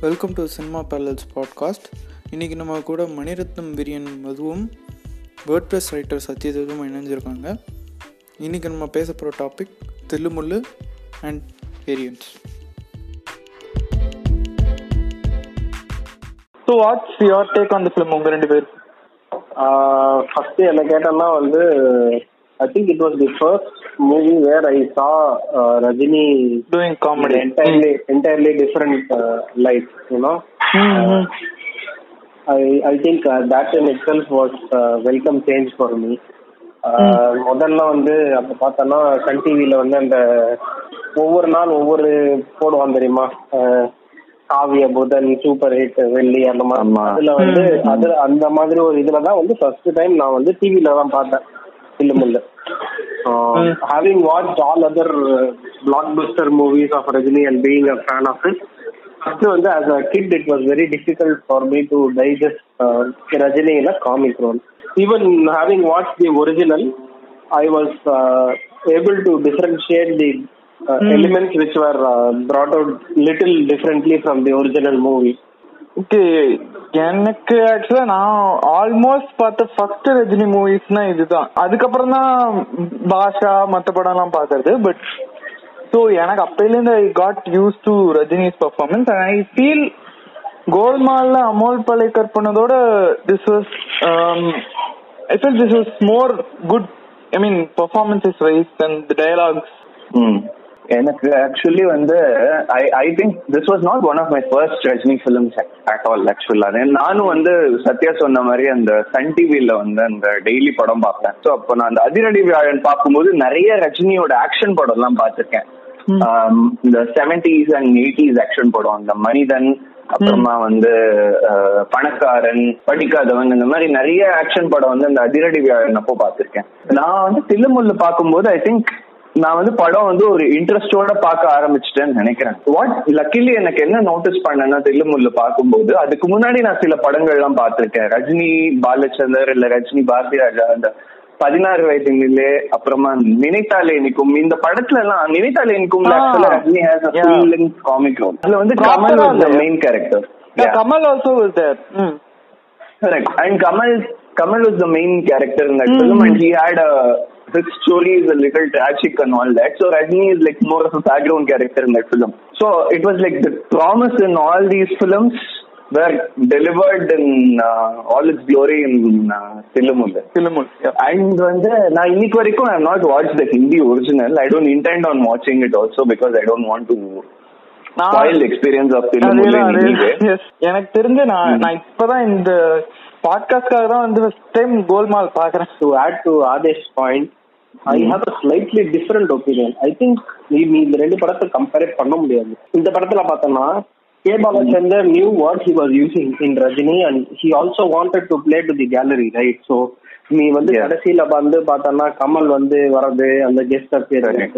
Welcome to cinema parallels podcast இன்றைக்கி நம்ம கூட மணிரத்னம் பிரியன் மதுவும் வேர்ட் ப்ரெஸ் ரைட்டர் சத்யதேவும் இணைஞ்சிருக்காங்க. இன்றைக்கி நம்ம பேச போகிற topic Thillumullu and variance so what's your take on the film உங்கள் ரெண்டு பேர். ஃபர்ஸ்ட் என்ன கேட்டோம்னா வந்து I think it was the first movie where I saw Rajini doing comedy entirely entirely different uh, light you know? I i think uh, that in itself was uh, welcome change for me. Uh, முதல்ல வந்து அப்ப பார்த்தோன்னா Sun டிவில வந்து அந்த ஒவ்வொரு நாள் ஒவ்வொரு போடுவான் தெரியுமா? காவிய புதன் சூப்பர் ஹிட் வெள்ளி அந்த மாதிரி அதுல வந்து அது அந்த மாதிரி ஒரு இதுல தான் வந்து ஃபர்ஸ்ட் டைம் நான் வந்து டிவில தான் பார்த்தேன். இல்ல having watched all other uh, blockbuster movies of Rajini and being a fan of it, first வந்து as a kid it was very difficult for me to digest uh, Rajini in a comic role. Even having watched the original, I was uh, able to differentiate the uh, elements which were uh, brought out little differently okay எனக்கு ஆக்சுவலா நான் almost பார்த்த first Rajini மூவிஸ்னா இதுதான். அதுக்கப்புறம் தான் பாஷா மற்ற படம்லாம் பாக்குறது பட் ஸோ எனக்கு அப்பையிலேருந்து I got used to Rajini's performance and I feel கோல்மால்ல Amol Palekar பண்ணதோட this was I feel this was more good I mean performance is wise and dialogues எனக்கு ஆக்சுவலி வந்து I I think this was not one of my first Rajini films at all ஆக்சுவலா நானும் வந்து சத்யா சொன்ன மாதிரி அந்த Sun டிவில வந்து அந்த டெய்லி படம் பார்ப்பேன். ஸோ அப்போ நான் அந்த அதிரடி விழான் பார்க்கும்போது நிறைய ரஜினியோட ஆக்ஷன் படம் எல்லாம் பார்த்திருக்கேன் இந்த செவன்டிஸ் அண்ட் எயிட்டிஸ் ஆக்ஷன் படம் அந்த மனிதன் அப்புறமா வந்து பணக்காரன் படிக்காதவன் இந்த மாதிரி நிறைய ஆக்ஷன் படம் வந்து அந்த அதிரடி விழான் அப்போ பார்த்திருக்கேன். நான் வந்து தில்லுமுல்லு பார்க்கும்போது ஐ திங்க் நான் வந்து படம் வந்து ஒரு இன்ட்ரெஸ்டோட பார்க்க ஆரம்பிச்சிட்டேன்னு நினைக்கிறேன். வாட் லக்கிலி எனக்கு என்ன நோட்டீஸ் பண்ணேன்னா தில்லுமுல்லு பார்க்கும்போது அதுக்கு முன்னாடி நான் சில படங்கள்லாம் பார்த்திருக்கேன். ரஜினி பாலச்சந்தர் இல்ல ரஜினி பாரதி ராஜா அந்த பதினாறு வயதுங்களே அப்புறமா நினைத்தாலே நிற்கும் இந்த படத்துல எல்லாம் நினைத்தாலே ஆ. ரஜினி ஹேஸ் காமிக் ரோல் அதுல வந்து Kamal was the? Main character Kamal also was there hmm. Correct. And Kamal, Kamal was the main character in that Mm. film, and he had a his story is a little tragic and all that. So Rajni is like more of a background character in that film. So it was like the promise in all these films were delivered in uh, all its glory in uh, Tilumul. தில்லுமுல் And வந்து நான் இன்னைக்கு வரைக்கும் I have not watched the Hindi original. I don't intend on watching it also because I don't want to spoil the experience of Tilumul அதேதான், in any way. அதேதான். Yes. எனக்கு தெரிஞ்சு நான் நான் இப்பதான் இந்த பாட்காஸ்ட்காக தான் வந்து ஃபர்ஸ்ட் டைம் கோல்மால் பாக்குறேன் to add to Adesh's point, I have a slightly different opinion. I think நீ நீ இந்த ரெண்டு படத்தை கம்பேர் பண்ண முடியாது. இந்த படத்துல பார்த்தோம்னா K Balachander knew what he was using in Rajini and he also wanted to play to the gallery right so நீ வந்து. கடைசியில வந்து பார்த்தோம்னா கமல் வந்து வர்றது அந்த கெஸ்ட் அப்பியரன்ஸ்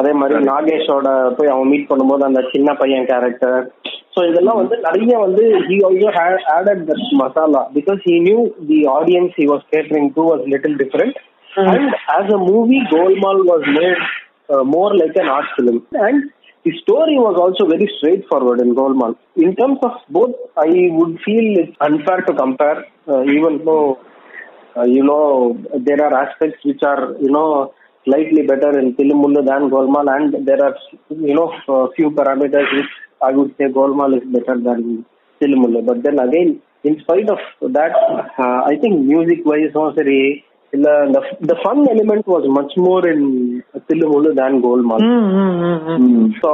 அதே மாதிரி நாகேஷோட போய் அவன் மீட் பண்ணும்போது அந்த சின்ன பையன் கேரக்டர் ஸோ இதெல்லாம் வந்து நிறைய வந்து he also added that masala because he knew the audience he was catering to was little different Mm. And as a movie, Golmaal was made uh, more like an art film. And the story was also very straightforward in Golmaal. In terms of both, I would feel it's unfair to compare, uh, even though, uh, you know, there are aspects which are, you know, slightly better in Tilumullu than Golmaal, and there are, you know, uh, few parameters which I would say Golmaal is better than Tilumullu. But then again, in spite of that, uh, I think music-wise, no, sorry, இல்ல the fun element was much more in Thillumullu then Golmaal so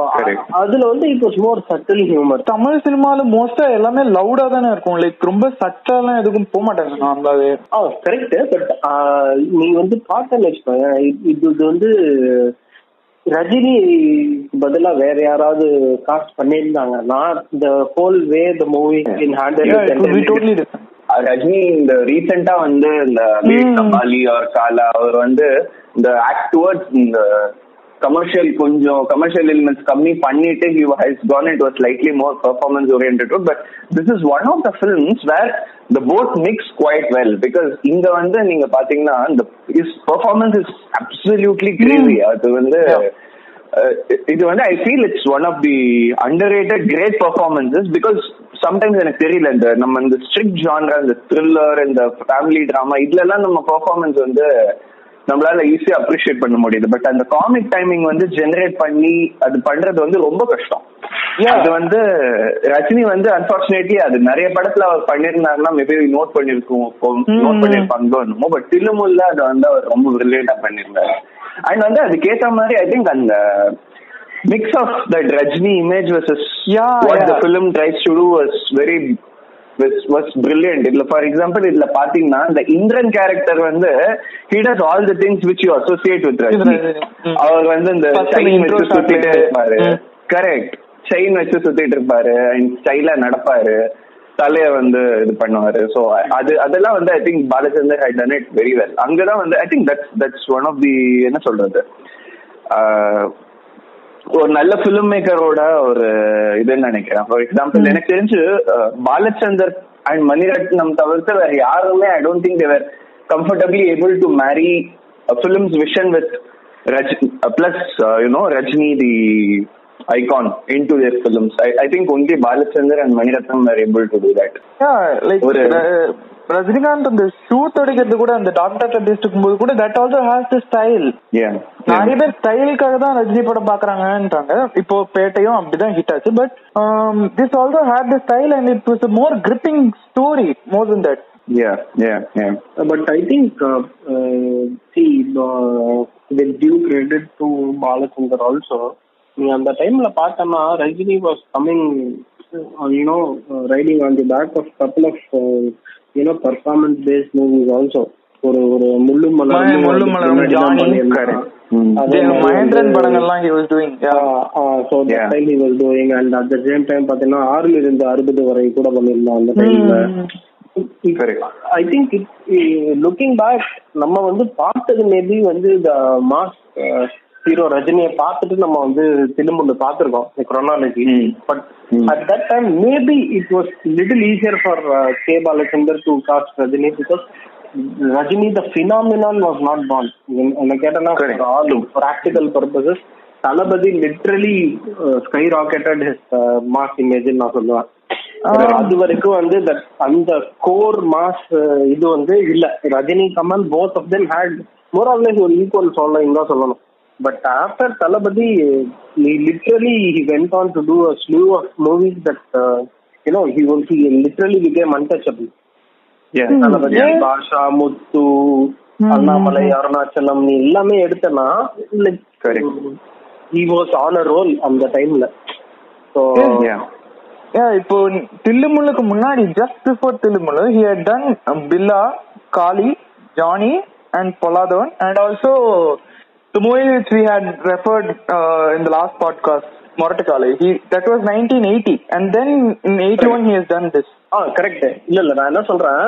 அதுல வந்து it was more subtle humour Tamil சினிமால மோஸ்டா எல்லாமே லவுடா தானே இருக்கும். Like ரொம்ப சட்டலாம் எதுக்கும் போக மாட்டாங்க நார்மலாவே ஆ கரெக்ட் பட் நீ வந்து பார்த்தல இது இது வந்து ரஜினி பதிலா வேற யாராவது காஸ்ட் பண்ணிருந்தாங்க நான் இந்த whole way the movie in handle Rajini இந்த ரீசெண்டா வந்து இந்த கபாலி ஆர் காலா அவர் வந்து இந்த ஆக்ட் டுவர்ட்ஸ் இந்த கமர்ஷியல் கொஞ்சம் கமர்ஷியல் எலிமெண்ட்ஸ் கம்மி பண்ணிட்டு he has gone it was slightly more performance oriented but this is one of the films where the both mix quite well because இங்க வந்து நீங்க பாத்தீங்கன்னா இந்த is performance is absolutely crazy அது வந்து இது வந்து I feel it's one of the underrated great performances because sometimes எனக்கு தெரியல இந்த நம்ம இந்த ஸ்ட்ரிக்ட் ஜான்ரா இந்த த்ரில்லர் இந்த ஃபேமிலி டிராமா இதுல எல்லாம் நம்ம பர்ஃபார்மன்ஸ் வந்து நம்மளால ஈஸியா அப்ரிஷியேட் பண்ண முடியுது. பட் அந்த காமிக் டைமிங் வந்து ஜெனரேட் பண்ணி அது பண்றது வந்து ரொம்ப கஷ்டம். அது வந்து ரஜினி வந்து அன்பார்ச்சுனேட்லி அது நிறைய படத்துல அவர் பண்ணிருந்தாருன்னா மேபி நோட் பண்ணிருக்கோம் நோட் பண்ணிருப்பாங்களோ என்னமோ பட் தில்லுமுல்ல அதை வந்து அவர் ரொம்ப பிரில்லியண்டா பண்ணிருந்தாரு அண்ட் வந்து அதுக்கேத்த மாதிரி ஐ திங்க் அந்த mix of that Rajini image versus what the film tries to do was very was brilliant இதுல ஃபார் எக்ஸாம்பிள் இதுல பாத்தீங்கன்னா இந்த இந்திரன் கேரக்டர் வந்து he does all the things which you associate with Rajini அவர் வந்து இந்த சுத்திட்டே இருப்பாரு. கரெக்ட் செயின் வச்சு சுத்திட்டு இருப்பாரு. அண்ட் ஸ்டைலா நடப்பாரு. தலைய வந்து இது பண்ணுவாரு. சோ அது அதெல்லாம் வந்து I think Balachander has done it very well அங்கதான் வந்து I think that's that's one of the என்ன சொல்றது? ஒரு நல்ல பிலிம் மேக்கரோட ஒரு இதுன்னு நினைக்கிறேன். ஃபார் எக்ஸாம்பிள் எனக்கு தெரிஞ்சு பாலச்சந்தர் அண்ட் மணிரத்னம் தவிர்த்து வேற யாருமே I don't think they were comfortably able to marry films vision with Raj plus you know Rajini the icon into their films. I, I think only Balachandar and Maniratnam were able to do that. Yeah, like Rajinikanth அந்த shoot அடிக்கிறது கூட அந்த doctor test போது கூட that also has the style நிறைய பேர் ஸ்டைலுக்காக தான் ரஜினி படம் பாக்குறாங்கன்றாங்க இப்போ பேட்டையும் அப்படிதான் ஹிட் ஆச்சு but this also had the style and it was more gripping story more then that Yeah, yeah, yeah. Uh, but I think, uh, uh, see, uh, with due credit to Balachandar also, நீ அந்த டைம்ல பார்த்தோம்னா Rajini was coming you know riding on the back of கப்பல் of you know performance based movies also ஒரு ஒரு முள்ளு மலர் முள்ளு மலர் மகேந்திரன் படங்கள்லாம் he was doing so that time he was doing and at the same time பாத்தீங்கன்னா ஆறுல இருந்து அறுபது வரை கூட பண்ணிருந்தோம் அந்த டைம்ல ஐ திங்க் லுக்கிங் பேக் நம்ம வந்து பார்த்தது மேபி வந்து இந்த மாஸ் ஹீரோ ரஜினியை பார்த்துட்டு நம்ம வந்து திரும்ப பார்த்துருக்கோம். Chronology but at that time maybe it was little easier for K Balachander to cast Rajini because Rajini the phenomenon was not born என்ன கேட்டனா all practical purposes Thalapathi literally skyrocketed his mass image நான் சொல்லுவேன். அது வரைக்கும் வந்து அந்த core mass இது வந்து இல்ல. Rajini Kamal both of them had more of ஒரு ஈக்குவல் ஃபாலோயிங் தான் சொல்லணும். But after Talabadi, he literally he went on to do a slew of movies that uh, you know he was he literally became untouchable. Yeah. Talabadi, yeah. Basha, Muttu, Annamalai Arunachalam நீ எல்லாமே எடுத்தனா like he was on a roll அந்த டைம்ல so இப்போ தில்லுமுள்ளுக்கு முன்னாடி just before Thillumullu he had done Billa Kaali Johnny and Polladhavan and also the movie which we had referred uh, in the last podcast, Murattukaalai he that was nineteen eighty and then in eighty one he has done this ah correct இல்ல இல்ல நான் என்ன சொல்றேன்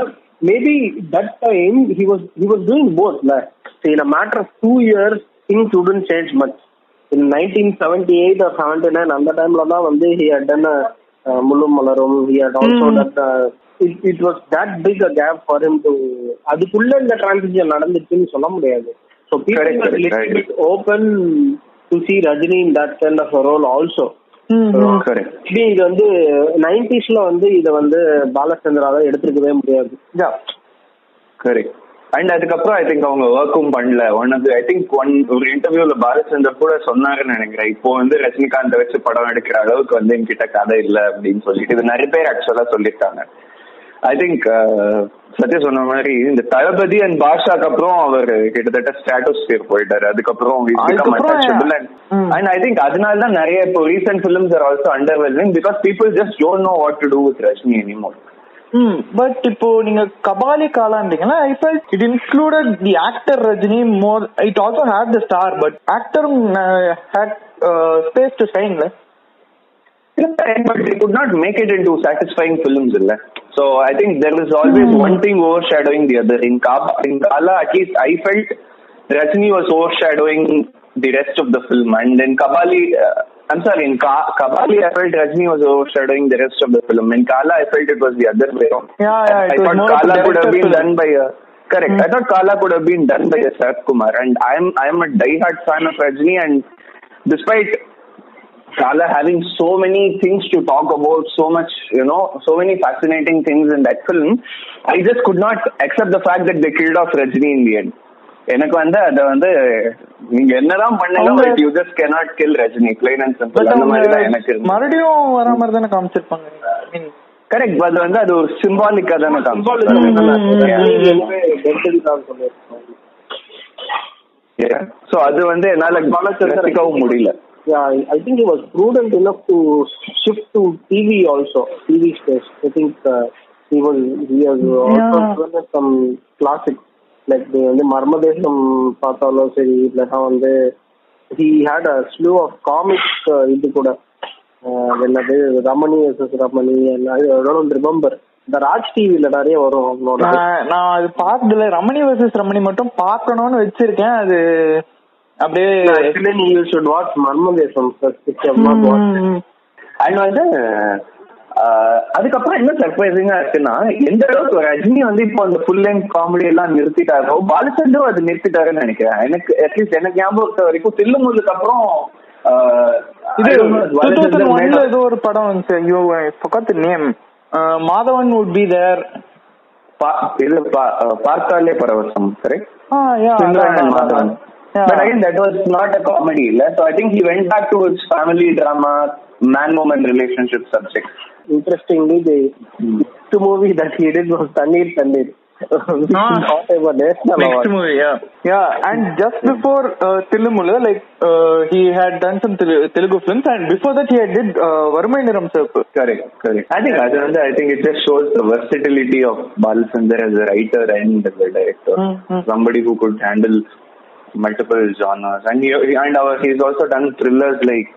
maybe that time he was he was doing both in a matter of two years things wouldn't change much in nineteen seventy eight or seventy nine அந்த டைம்ல தான் வந்து he had done முழு மலரும் he had also that it it was that big gap for him to அதுக்குள்ள இந்த transition நடந்துச்சுன்னு சொல்ல முடியாது. So people correct, are a little correct. bit open to see Rajini in that kind of a role also. Correct. இது வந்து நைன்டிஸ்ல வந்து இத வந்து பாலச்சந்திராவை எடுத்துருக்கவே முடியாது. கரெக்ட் அண்ட் அதுக்கப்புறம் ஐ திங்க் அவங்க ஒர்க்கும் பண்ணல. One of I think one ஒரு இன்டர்வியூல பாலச்சந்தர் கூட சொன்னாருன்னு நினைக்கிறேன். இப்போ வந்து ரஜினிகாந்த் வச்சு படம் எடுக்கிற அளவுக்கு வந்து என்கிட்ட கதை இல்ல அப்படின்னு சொல்லிட்டு இது நிறைய பேர் ஆக்சுவலா சொல்லியிருக்காங்க ஐ திங்க் சத்யா சொன்ன மாதிரி இந்த தளபதி அண்ட் பாஷாக்கு அப்புறம் அவர் கிட்டத்தட்ட ஸ்டேட்டஸ் பேர் போயிட்டாரு. அதுக்கப்புறம் அண்ட் ஐ திங்க் அதனால தான் நிறைய இப்போ recent films are also underwhelming because people just don't know what to do with Rajini anymore but இப்போ நீங்க Kabali காலான்றீங்களா I felt it included the actor Rajini more it also had the star but actor had space to ஷைன்ல but they could not make it into satisfying films so i think there is always mm. one thing overshadowing the other. In Kaba, in kala at least i felt rajini was overshadowing the rest of the film. And in kabali uh, i'm sorry in Ka- kabali i felt rajini was overshadowing the rest of the film. In kala i felt it was the other way around. Yeah, yeah i, I thought kala could have been done by a correct. Mm. i thought kala could have been done by a Sarath kumar. And i'm i'm a die-hard fan of rajini and despite Kala having so many things to talk about, so much, you know, so many fascinating things in that film, I just could not accept the fact that they killed off Rajni in the end. எனக்கு வந்து அத வந்து நீங்க என்னதான் பண்ணுங்க but you just cannot kill Rajini plain and simple but அந்த மாதிரி தான் எனக்கு. மறுபடியும் வர மாதிரி தானே காமிச்சிருப்பாங்க I mean, கரெக்ட் அது வந்து அது ஒரு சிம்பாலிக்கா தானே காமிச்சிருப்பாங்க. சோ அது வந்து என்னால ரசிக்கவும் முடியல Yeah, I, think he was prudent enough to shift to TV also, TV space. I think uh, he was he has also Yeah. some classics like the வந்து மர்மதேசம் பார்த்தாலும் சரி இல்லைன்னா வந்து he had a slew of comics uh, இது கூட uh, என்னது Ramani vs Ramani don't remember இந்த ராஜ் டிவில நிறைய வரும் நான் அது பார்த்ததுல ரமணி வர்சஸ் ரமணி மட்டும் பார்க்கணும்னு வச்சிருக்கேன் அது அப்படியே you should watch Marmadesam and வந்து அதுக்கப்புறம் என்ன சர்ப்ரைசிங்கா இருக்குன்னா எந்த அளவுக்கு ரஜினி வந்து இப்போ அந்த ஃபுல் லென்த் காமெடி எல்லாம் நிறுத்திட்டாரோ பாலச்சந்தோ அது நிறுத்திட்டாருன்னு நினைக்கிறேன். எனக்கு அட்லீஸ்ட் எனக்கு ஞாபகம் வரைக்கும் தில்லு தில்லுமுல்லுக்கு அப்புறம் இது ஏதோ ஒரு படம் வந்து ஐயோ பக்கத்து name Madhavan would be there இது பார்த்தாலே பரவசம் சரி Madhavan. But again, that was not a comedy. So I think he went back to his family drama, man-woman relationship subject. Interestingly, the hmm. two movie that he did was Tanir Tanir. Ah. Next movie, yeah. Yeah, and just hmm. before uh, like uh, he had done some Tel- Telugu films, and before that he had did uh, Varumai Niram Correct, correct. I think Adhananda, I think it just shows the versatility of Balachander as a writer and as a director. Mm-hmm. Somebody who could handle multiple genres. And he, and our, he's also done thrillers like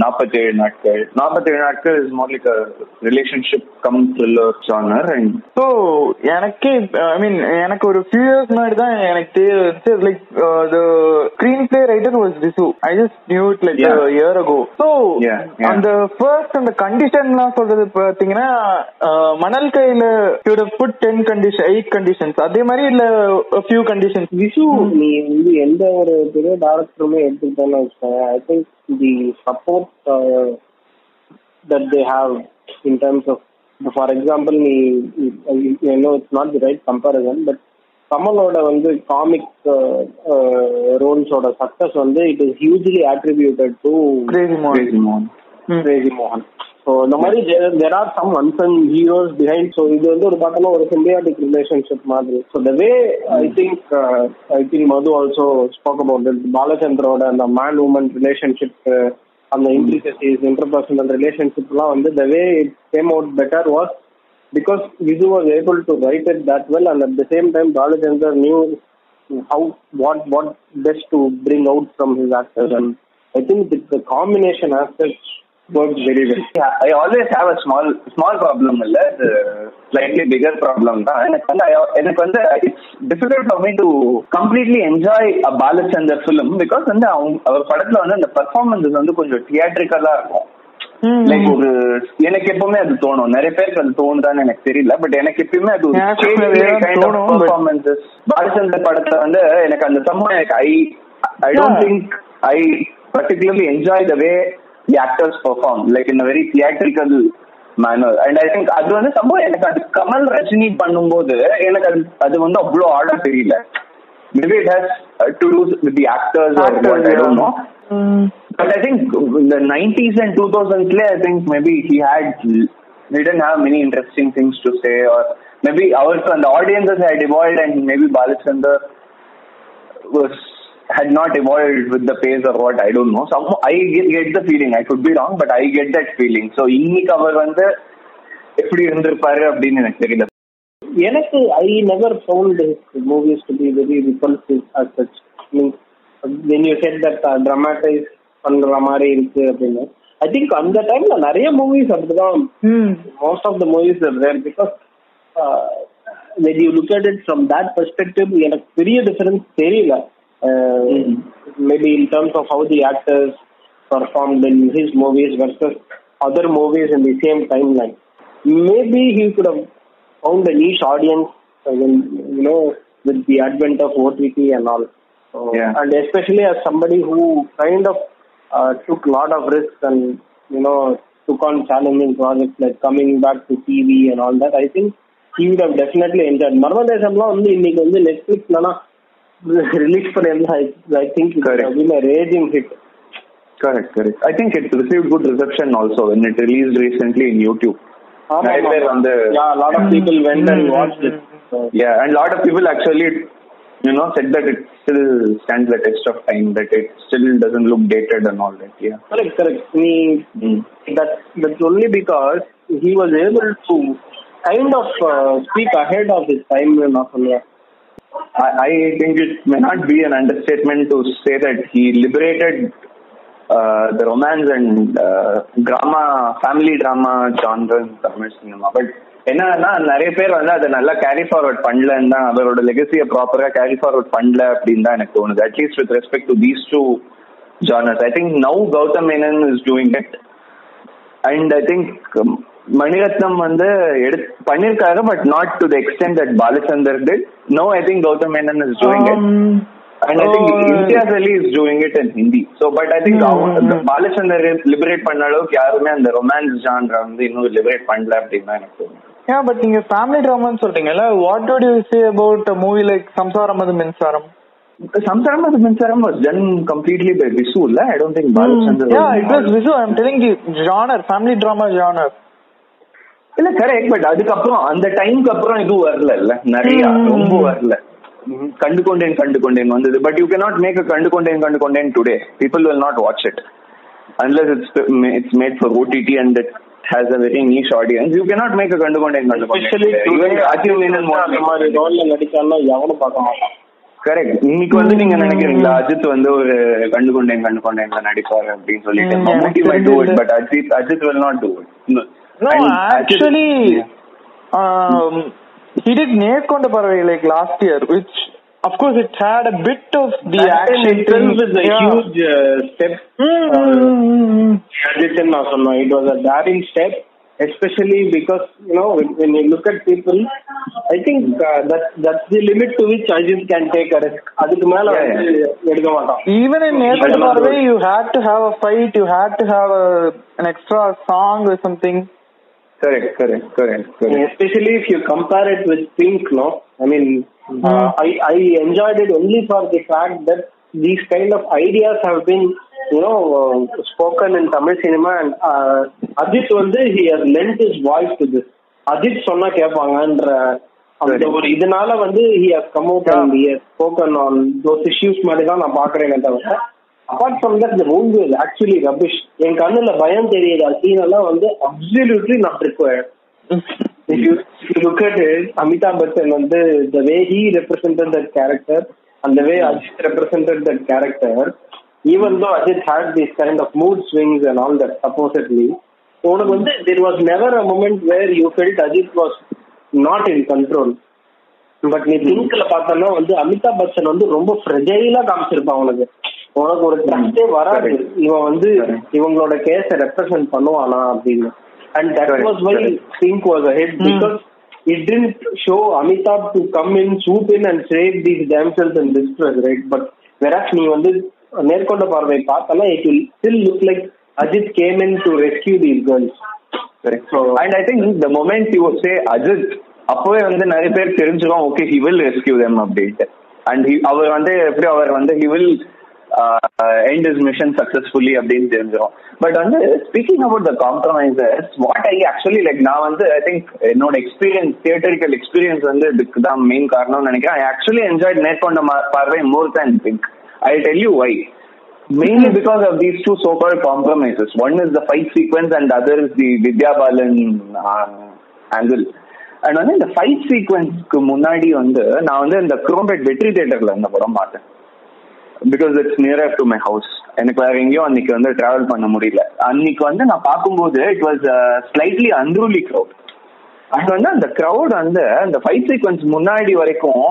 நாற்பத்தேழு நாட்கள். நாற்பத்தேழு நாட்கள் is more like a relationship come thriller genre and so எனக்கே I மீன் எனக்கு ஒரு few years முன்னாடி தான் எனக்கு தெரியுது like the screenplay writer was Visu I just knew it like Yeah. Year ago so. அந்த ஃபர்ஸ்ட் அந்த கண்டிஷன்லாம் சொல்றது பாத்தீங்கன்னா uh, மணல் கையில you'd put ten condition eight conditions அதே மாதிரி இல்ல ஃபியூ கண்டிஷன்ஸ் விசு நீ வந்து எந்த ஒரு பெரிய டேரக்டருமே எடுத்துக்கிட்டேன்னு வச்சுக்கோங்க. I think the support that they have in terms of for example நீ no it's not the right comparison but கமலோட வந்து காமிக் ரோல்ஸோட சக்சஸ் வந்து it is hugely attributed to Crazy மோகன் Crazy Mohan. கிரேசி மோகன் ஸோ இந்த மாதிரி there are some unsung heroes behind so இது வந்து ஒரு பார்த்தோம்னா ஒரு சிம்பியாட்டிக் ரிலேஷன்ஷிப் மாதிரி so the way I think I think Madhu also spoke about it பாலச்சந்திரோட அந்த மேன் உமன் ரிலேஷன்ஷிப் அந்த இன்ட்ரிகசிஸ் இன்டர்பர்சனல் ரிலேஷன்ஷிப்லாம் வந்து the way it came out better was because Viju was able to write it that well and at the same time Balachander new how what what best to bring out from his actors and I think the, the combination aspect works very well. Yeah, I always have a small small problem இல்ல. இது slightly bigger problem தான். எனக்கு வந்து I- எனக்கு வந்து it's difficult for me to completely enjoy a Balachander film because வந்து அவங்க அவர் படத்துல வந்து அந்த பெர்ஃபார்மன்ஸஸ் வந்து கொஞ்சம் தியேட்ரிக்கலா இருக்கும். லைக் ஒரு எனக்கு எப்பவுமே அது தோணும். நிறைய பேருக்கு அது தோணுதான்னு எனக்கு தெரியல. பட் எனக்கு எப்பயுமே அது ஒரு பாலச்சந்தர் படத்துல வந்து எனக்கு அந்த சம்ம எனக்கு I I don't. Think I particularly enjoy the way the actors perform like in a very theatrical manner and I think அது வந்து சம்பவம் எனக்கு அது கமல் ரஜினி பண்ணும்போது எனக்கு அது அது வந்து அவ்வளோ ஆட தெரியல maybe it has to do with the actors R Actors, what I don't no Mm. But I think in the 90s and 2000s, I think maybe he had, he didn't have many interesting things to say, or maybe our and the audiences had evolved, and maybe Balachandra was had not evolved with the pace or what I don't know. Some I get, get the feeling. I could be wrong, but I get that feeling. So இன்னைக்கு அவர் வந்து எப்படி இருந்திருப்பாரு அப்படின்னு எனக்கு தெரியல எனக்கு I never found movies to be very repulsive as such means when you said that traumatised பண்ற மாதிரி இருக்கு அப்படின்னு ஐ திங்க் அந்த டைம்ல நிறைய மூவிஸ் அப்படிதான் Mm. most of the movies are there because uh, when you look at it from that perspective எனக்கு பெரிய டிஃபரன்ஸ் தெரியல maybe in terms of how the actors performed in his movies versus other movies in the same timeline. Maybe he could have found a niche audience, uh, when, you know, with the advent of OTT and all. So, Yeah. And especially as somebody who kind of uh, took a lot of risks and you know took on challenging projects like coming back to TV and all that, I think he would have definitely enjoyed. மர்மதேசம்லாம் வந்து இன்னைக்கு வந்து நெட்ஃபிளிக்ஸ்லனா released for him. I, I think it correct. has been a raging hit. Correct, correct. I think it received good reception also when it released recently in YouTube. Ah, yeah, a lot of people went and mm-hmm. watched it. Yeah, and a lot of people actually, you know, said that it still stands the test of time, that it still doesn't look dated and all that. Yeah. Correct, correct. Me, mm. that that's only because he was able to kind of uh, speak ahead of his time, you know, I, I think it may not be an understatement to say that he liberated uh, the romance and uh, drama, family drama genre in Tamil cinema. But என்னன்னா நிறைய பேர் வந்து அதை நல்லா carry forward பண்ணலன்னு தான் அவரோட லெகசியை ப்ராப்பரா கேரி ஃபார்வர்ட் பண்ணல அப்படின்னு தான் எனக்கு தோணுது. At least with respect to these two genres I think now Gautham Menon is doing it and I think Mani Ratnam வந்து எடுத்து பண்ணிருக்காரு but not to the extent that Balachander did no I think Gautham Menon is doing it and I think. Imtiaz Ali is doing it in Hindi so but I think. Balachander liberate பண்ண அளவுக்கு யாருமே அந்த romance genre வந்து இன்னும் liberate பண்ணல அப்படின்னு தான் எனக்கு தோணுது Yeah, but நீங்க ஃபேமிலி ட்ராமான்னு சொல்றீங்கல்ல what you say about a movie like சம்சாரம் அது மின்சாரம் Samsaram as Minsaram was done completely by Visu, la? I don't think Balachandra Yeah, it was Visu. I'm telling you, genre, family drama genre. இல்ல correct but அதுக்கப்புறம் அந்த டைமுக்கு அப்புறம் எதுவும் வரல இல்ல. நிறைய ரொம்ப வரல. கண்டு கொண்டேன் கண்டு கொண்டேன் வந்தது but you can not make a Kandu Kondain Kandu Kondain today people will not watch it unless it's it's made for OTT and has a very niche audience you can not make a Kandu Kondain Kandu கொண்டேன் நடிச்சாலும் எவனும் பார்க்க மாட்டான். Correct இன்னைக்கு வந்து நீங்க நினைக்கிறீங்களா அஜித் வந்து ஒரு கண்டு கொண்டேன் கண்டு கொண்டேன் நடிப்பாரு அப்படின்னு சொல்லிட்டு? But Ajith Ajith will not do it No, actually, um, he did Nerkonda Parvai like last year, which of course it had a bit of the that action itself is a yeah. huge uh, step. Mm-hmm. It was a daring step, especially because you know when, when you look at people, I think uh, that that's the limit to which Ajit can take a risk. அதுக்கு மேல Even in Nerkonda in you had to have a fight, you had to have a an extra song or something correct correct correct correct especially if you compare it with Pink no I mean uh, I I enjoyed it only for the fact that these kind of ideas have been you know uh, spoken in Tamil cinema and uh, Ajit வந்து he has lent his voice to this Ajith சொன்னா கேட்பாங்கன்ற அந்த. ஒரு இதனால வந்து he has come out and he has spoken on those issues மாதிரி தான் நான் பாக்குறேனே தவிர அபார்ட் ஃப்ரம் தட் இந்த மூவி இஸ் ஆக்சுவலி ரபிஷ் என் கண்ணுல பயம் தெரியுது. சீனெல்லாம் வந்து absolutely not required Amitabh Bachchan வந்து the way he represented that character அந்த way Ajith represented that character even though Ajith had this kind of mood swings and all that supposedly உனக்கு வந்து there was never a moment where you felt Ajith was not in control but நீ திங்க்ல பார்த்தோம்னா வந்து அமிதாப் பச்சன் வந்து ரொம்ப ஃப்ரெஜைலா காமிச்சிருப்பான் உனக்கு உனக்கு ஒரு ட்ரஸ்டே வராது. இவன் வந்து இவங்களோட கேஸ ரெப்ரசென்ட் பண்ணுவானா அப்படின்னு. And that was why think was hit because it tend show Amitabh to come in swoop in and save these damsels and distress right but whereas நீ வந்து நேர்கொண்ட பார்வை பார்த்தனா it will still look like Ajith came in to rescue these girls and I think the moment you say Ajith அப்பவே வந்து நிறைய பேர் தெரிஞ்சிரும் okay he will rescue them அப்படின்ட்டு. And அவர் வந்து எப்படி அவர் வந்து he will end his mission successfully அப்படின்னு தெரிஞ்சிடும் பட் வந்து speaking about the compromises what I actually like நான் வந்து ஐ திங்க் என்னோட எக்ஸ்பீரியன்ஸ் தியேட்டரிக்கல் எக்ஸ்பீரியன்ஸ் வந்து இதுக்கு தான் மெயின் காரணம்னு நினைக்கிறேன். ஐ actually enjoy Nerkonda Paarvai more than think I tell you why mainly because of these two so-called compromises. One is the fight sequence and the other is the Vidya Balan uh, angle. And வந்து இந்த fight சீக்வன்ஸ்க்கு முன்னாடி வந்து நான் வந்து இந்த குரோம்பேட் வெற்றி தேட்டர்ல இந்த படம் பார்த்தேன். Because it's nearer to my house எனக்கு வேற எங்கேயும் அன்னைக்கு வந்து டிராவல் பண்ண முடியல. அன்னைக்கு வந்து நான் பார்க்கும்போது it was slightly unruly crowd and வந்து அந்த க்ரௌட் வந்து அந்த ஃபைட் சீக்வன்ஸ் முன்னாடி வரைக்கும்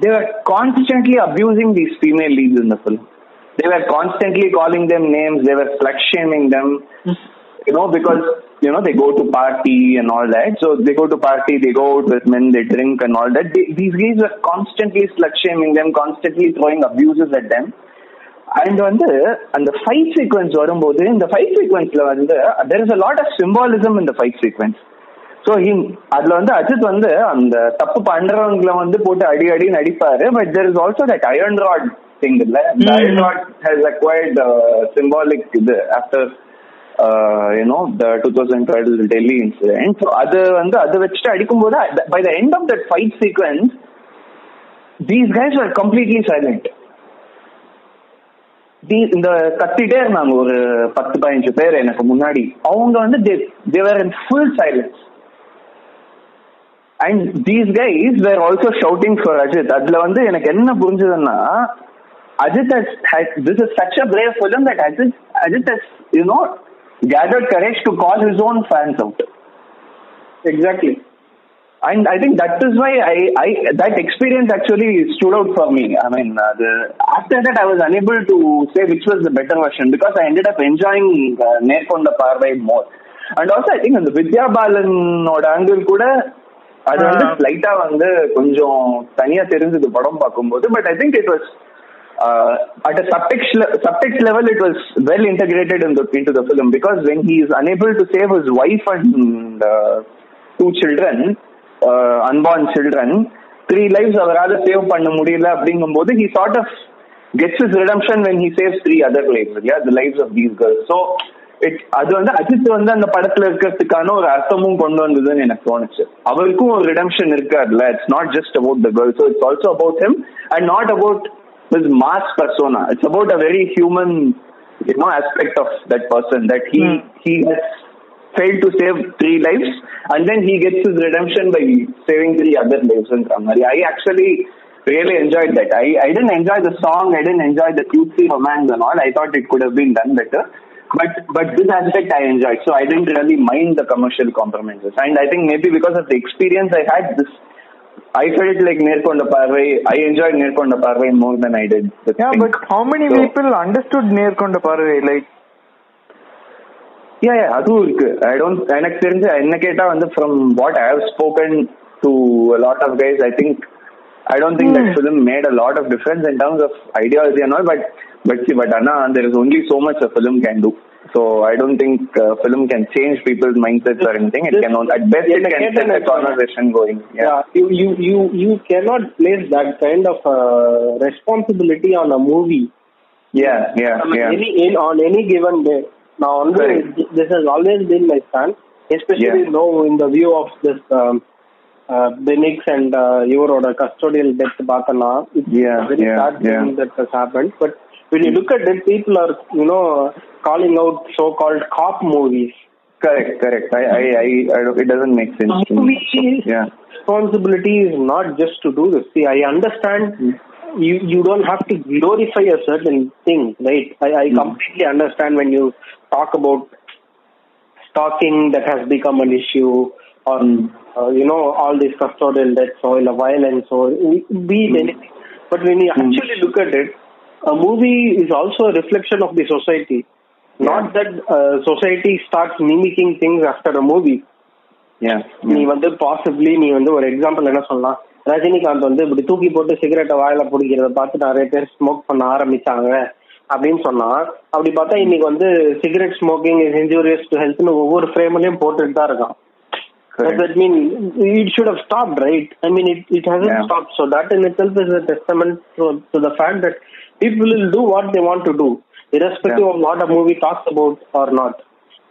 they were constantly abusing these female leads இந்த film they were constantly calling them names they were they were you know because you know they go to party and all that so they go to party they go out with men they drink and all that they, these guys were constantly slut shaming them constantly throwing abuses at them and வந்து அந்த fight sequence வரும்போது இந்த fight சீக்வன்ஸ்ல வந்து there is a lot of symbolism இந்த fight sequence so அதுல வந்து அஜித் வந்து அந்த தப்பு பண்றவங்களை வந்து போட்டு அடி அடி நடிப்பாரு but there is also that iron rod thing இல்ல iron rod has acquired symbolic இது after you know the two thousand twelve Delhi incident so அது வந்து அதை வச்சுட்டு அடிக்கும்போது by the end of that fight sequence these guys are completely silent இந்த கத்திட்டே இருந்தாங்க ஒரு பத்து பதினஞ்சு பேர் எனக்கு முன்னாடி. அவங்க வந்து they were in full silence and these guys were also shouting for Ajith அதுல வந்து எனக்கு என்ன புரிஞ்சதுன்னா Ajith this is such a brave film that Ajith Ajith you know gathered courage to call his own fans out. Exactly. And I think that is why I, I that experience actually stood out for me. I mean, uh, the, after that I was unable to say which was the better version because I ended up enjoying uh, Nerkonda Parvai more. And also I think அந்த Vidya பாலனோட angle கூட அது வந்து லைட்டா வந்து கொஞ்சம் தனியா தெரிஞ்சது படம் பார்க்கும்போது but I think it was uh, at a subtext, le- subtext level, it was well integrated in the, into the film because when he is unable to save his wife and uh, two children, uh, unborn children, three lives அவரால save பண்ண முடியல அப்படிங்கும்போது he sort of gets his redemption when he saves three other lives, yeah, the lives of these girls. So it அது வந்து அஜித் வந்து அந்த படத்துல இருக்கிறதுக்கான ஒரு அர்த்தமும் கொண்டு வந்ததுன்னு எனக்கு தோணுச்சு அவருக்கும் ஒரு ரிடம்ஷன் இருக்கு அதுல it's not just about the girl so it's also about him and not about his mass persona. It's about a very human, you know, aspect of that person that he Hmm. he has failed to save three lives and then he gets his redemption by saving three other lives in Ramari. I actually really enjoyed that. I, I didn't enjoy the song, I didn't enjoy the cutesy romance and all. I thought it could have been done better. But but this aspect I enjoyed, so I didn't really mind the commercial compromises. And I think maybe because of the experience I had, this I felt like Nerkonda Parvai. I enjoyed Nerkonda Parvai more than I did. Yeah, Pink. but how many So- people understood Nerkonda Paarvai like Yeah, yeah, அதுவும் இருக்கு I don't எனக்கு தெரிஞ்சு என்ன கேட்டா வந்து from what I have spoken to lot of guys I think I don't think that film made a lot of difference in terms of ideology and all but but see but ஆனா there is only so much a film can do so i don't think uh, film can change people's mindsets or anything it This- can only, at best it can set a conversation going yeah, Yeah, you you you you cannot place that kind of uh, responsibility on a movie. yeah yeah I yeah any in, on any given day. Now, on the, this has always been my stand, especially Yeah. now in the view of this um, uh, Bennix and uh, Euroda custodial death Bakana. It's Yeah, a very yeah, sad thing yeah. that has happened. But when you look at it, people are you know calling out so-called cop movies. correct correct i i i, I it doesn't make sense to me yeah responsibility is not just to do this. See, I understand hmm. you you don't have to glorify a certain thing, right? I, I hmm. completely understand when you talk about stalking that has become an issue or hmm. uh, you know all these custodial deaths or the violence or be it anything. But when you actually look at it, a movie is also a reflection of the society. Not that society start mimicking things after a movie நீ வந்து possibly நீ வந்து ஒரு example என்ன சொல்லலாம்? ரஜினிகாந்த் வந்து இப்படி தூக்கி போட்டு சிகரெட்டை வாயில பிடிக்கிறத பார்த்து நிறைய பேர் ஸ்மோக் பண்ண ஆரம்பிச்சாங்க அப்படின்னு சொன்னா அப்படி பார்த்தா இன்னைக்கு வந்து cigarette smoking is injurious to ஹெல்த்னு ஒவ்வொரு ஃப்ரேம்லயும் போட்டுட்டு தான் இருக்கான். That mean it should have stop right I mean it it has stop so that in itself is a testament to the fact that people will do what they want to do irrespective Yeah. of what a movie talks about or not.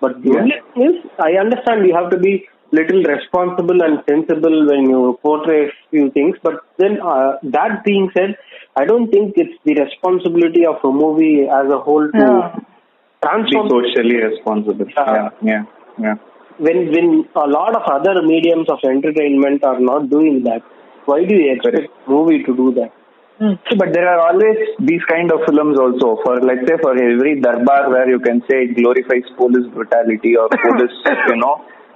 But the Yeah. only thing is, I understand you have to be little responsible and sensible when you portray few things. But then, uh, that being said, I don't think it's the responsibility of a movie as a whole to Yeah. be socially responsible Yeah. yeah yeah yeah when when a lot of other mediums of entertainment are not doing that, why do you expect movie to do that? So, but there are always these kind of films also for let's say for every darbar where you can say it glorifies police brutality or police you know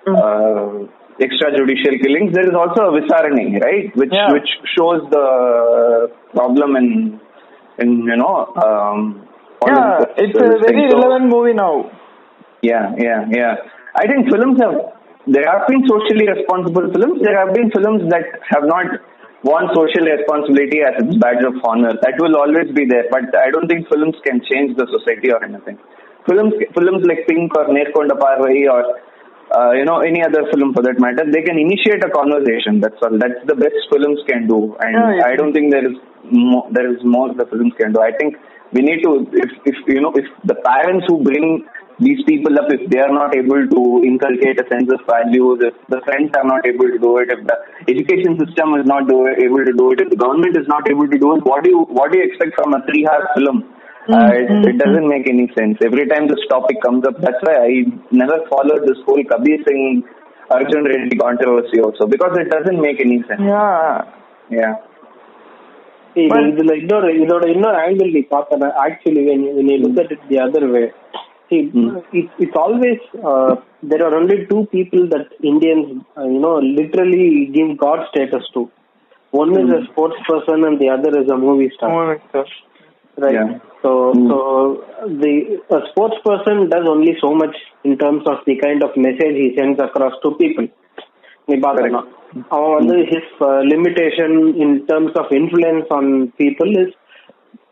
uh, extrajudicial killings there is also a Visaranai right which Yeah. which shows the problem in in you know um yeah this- it's a very. So- relevant movie now yeah, yeah, yeah. I think films have there have been socially responsible films. There have been films that have not want social responsibility as its badge of honor. That will always be there, but I don't think films can change the society or anything. Films, films like Pink or Nerkonda Parvai or uh, you know any other film for that matter, they can initiate a conversation. That's all. That's the best films can do, and Yeah, yeah. I don't think there is more, there is more the films can do. I think we need to if if you know if the parents who bring these people up if they are not able to inculcate a sense of values if the friends are not able to do it if the education system is not do, able to do it if the government is not able to do it what do you what do you expect from a three hour film uh, it, it doesn't make any sense every time this topic comes up that's why i never followed this whole kabir singh arjun reddy controversy also because it doesn't make any sense Yeah. yeah See, But- இதுல இன்னொரு இதோட இன்னொரு angle நீ பார்த்தன actually when you when you look at it the other way see it, it's always uh, there are only two people that Indians uh, you know literally give god status to one is a sports person and the other is a movie star Movie star. right Yeah. so so the a sports person does only so much in terms of the kind of message he sends across to people நீ பார்க்கலாம் அவன் வந்து his uh, limitation in terms of influence on people is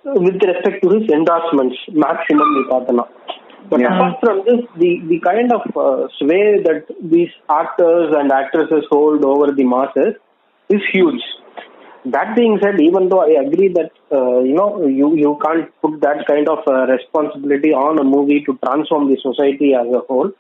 with respect to his endorsements maximum நீ பார்த்தலாம் but Yeah. apart from this the the kind of uh, sway that these actors and actresses hold over the masses is huge that being said, even though I agree that uh, you know you you can't put that kind of uh, responsibility on a movie to transform the society as a whole,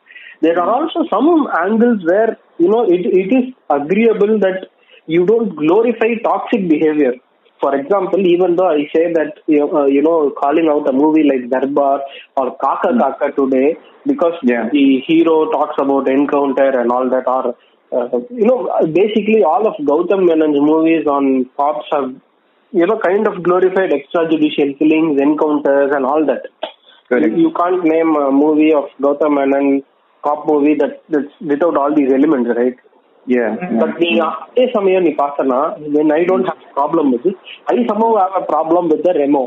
there are also some angles where you know it, it is agreeable that you don't glorify toxic behavior. For example, even though I say that you know, uh, you know calling out a movie like Darbar or Kaka Kaka today because Yeah. the hero talks about encounter and all that or uh, you know basically all of Gautam Menon's movies on cops have you know kind of glorified extrajudicial killings encounters and all that Correct. you can't name a movie of Gautam Menon cop movie that that's without all these elements right yeah, yeah. but நீ அதே சமயம் நீ பார்த்தனா when I don't have a problem with it I somehow have a problem with the Remo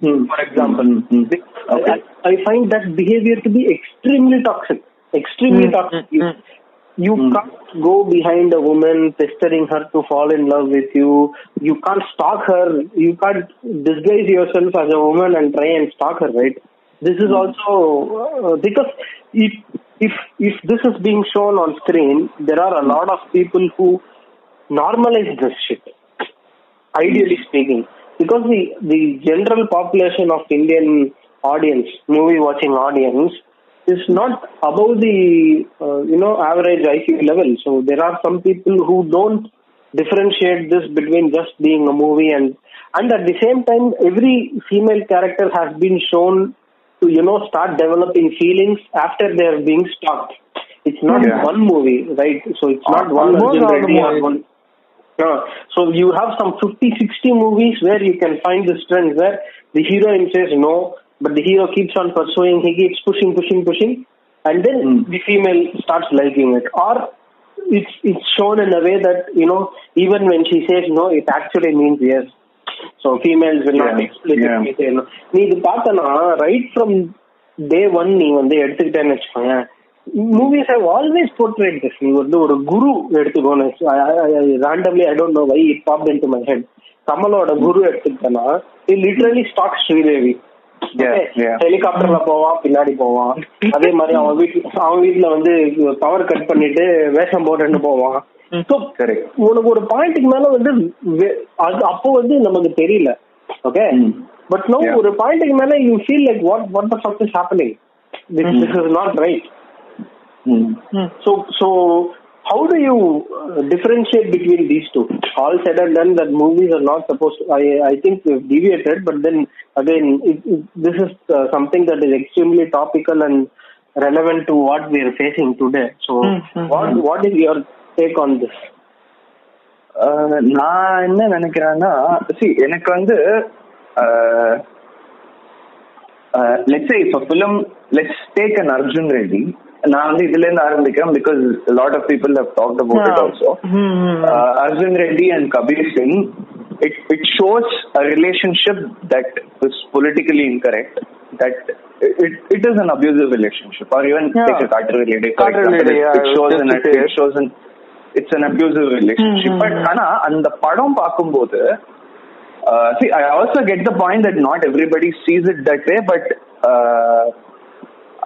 for example Mm, mm, mm. Okay. I, I find that behavior to be extremely toxic. Extremely Mm, toxic. mm, You, mm. you Mm. can't go behind a woman, pestering her to fall in love with you. You can't stalk her. You can't disguise yourself as a woman and try and stalk her, right? This is also uh, because if if if this is being shown on screen, there are a lot of people who normalize this shit ideally speaking, because the the general population of Indian audience, movie watching audience, is not above the uh, you know average IQ level. So there are some people who don't differentiate this between just being a movie and and at the same time, every female character has been shown to you know start developing feelings after they are being stopped. It's not Yeah. one movie, right? So it's not one Almost Arjun Reddy or one yeah. So you have some 50, 60 movies where you can find this trend where the heroine says no, but the hero keeps on pursuing, he keeps pushing, pushing, pushing, and then Mm. the female starts liking it. Or it's it's shown in a way that, you know, even when she says no, it actually means yes. So females will not Yeah. explicitly Yeah. say no. நீ இது பார்த்தனா right from day one நீ வந்து எடுத்துக்கிட்டேன்னு வச்சுக்கோங்க movies have always portrayed this நீ வந்து ஒரு Guru எடுத்துக்கோன்னு randomly I don't know why it pop into my head கமலோட Guru எடுத்துக்கிட்டேன்னா இட் லிட்டரலி ஸ்டாக் ஸ்ரீதேவி. ஹெலிகாப்டர்ல போவான் பின்னாடி போவான். அதே மாதிரி அவன் வீட்டுல அவன் வீட்டுல வந்து பவர் கட் பண்ணிட்டு வேஷம் போட்டுன்னு போவான். உனக்கு ஒரு பாயிண்ட்டுக்கு மேல வந்து அப்போ வந்து நமக்கு தெரியல. ஓகே. But no. ஒரு பாயிண்ட்டுக்கு மேல you feel like what what the fuck is happening this is not right so so how do you uh, differentiate between these two all said and done that movies are not supposed to i i think we've deviated but then again it, it, this is uh, something that is extremely topical and relevant to what we are facing today so Mm, mm, what what is your take on this Uh, நான் என்ன நினைக்கிறேன்னா see எனக்கு வந்து let's say இப்போ film let's take an Arjun Reddy நான் வந்து இதுல இருந்து ஆரம்பிக்கிறேன் because lot of people have talked about it also Arjun Reddy and Kabir Singh, it, it shows a relationship that is politically incorrect, that it, it is an abusive relationship, or even Yeah. take a Carter Lady, for Carter example, Lady, it, yeah, it shows just an, to say it it. shows an, it's an abusive relationship but ஆனா அந்த படம் பார்க்கும்போது uh, see i also get the point that not everybody sees it that way but uh,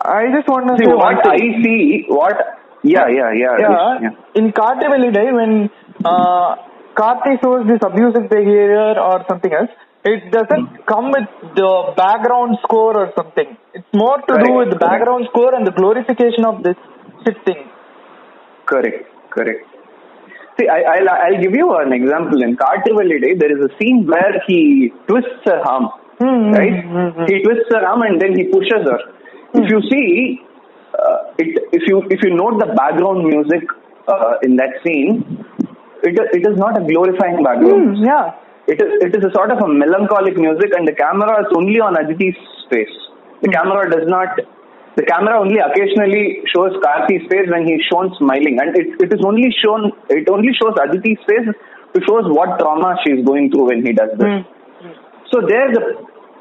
I just want to see say what i see what yeah yeah yeah yeah, yeah. in Kaatru Veliyidai, when uh, Karthi shows this abusive behavior or something else, it doesn't come with the background score or something. It's more to do with the correct. background score and the glorification of this shit thing. Correct, correct. See, I, I'll, I'll give you an example. In Kaatru Veliyidai, there is a scene where he twists her arm, Hmm, right? hmm, hmm. He twists her arm and then he pushes her. If you see, uh, it, if you if you note the background music uh, in that scene, it is- it is not a glorifying background. Hmm, yeah. It is it is a sort of a melancholic music, and the camera is only on Aditi's face. The camera does not. The camera only occasionally shows Karthi's face when he's shown smiling, and it it is only shown. It only shows Aditi's face to shows what trauma she's going through when he does this. Hmm. So there, the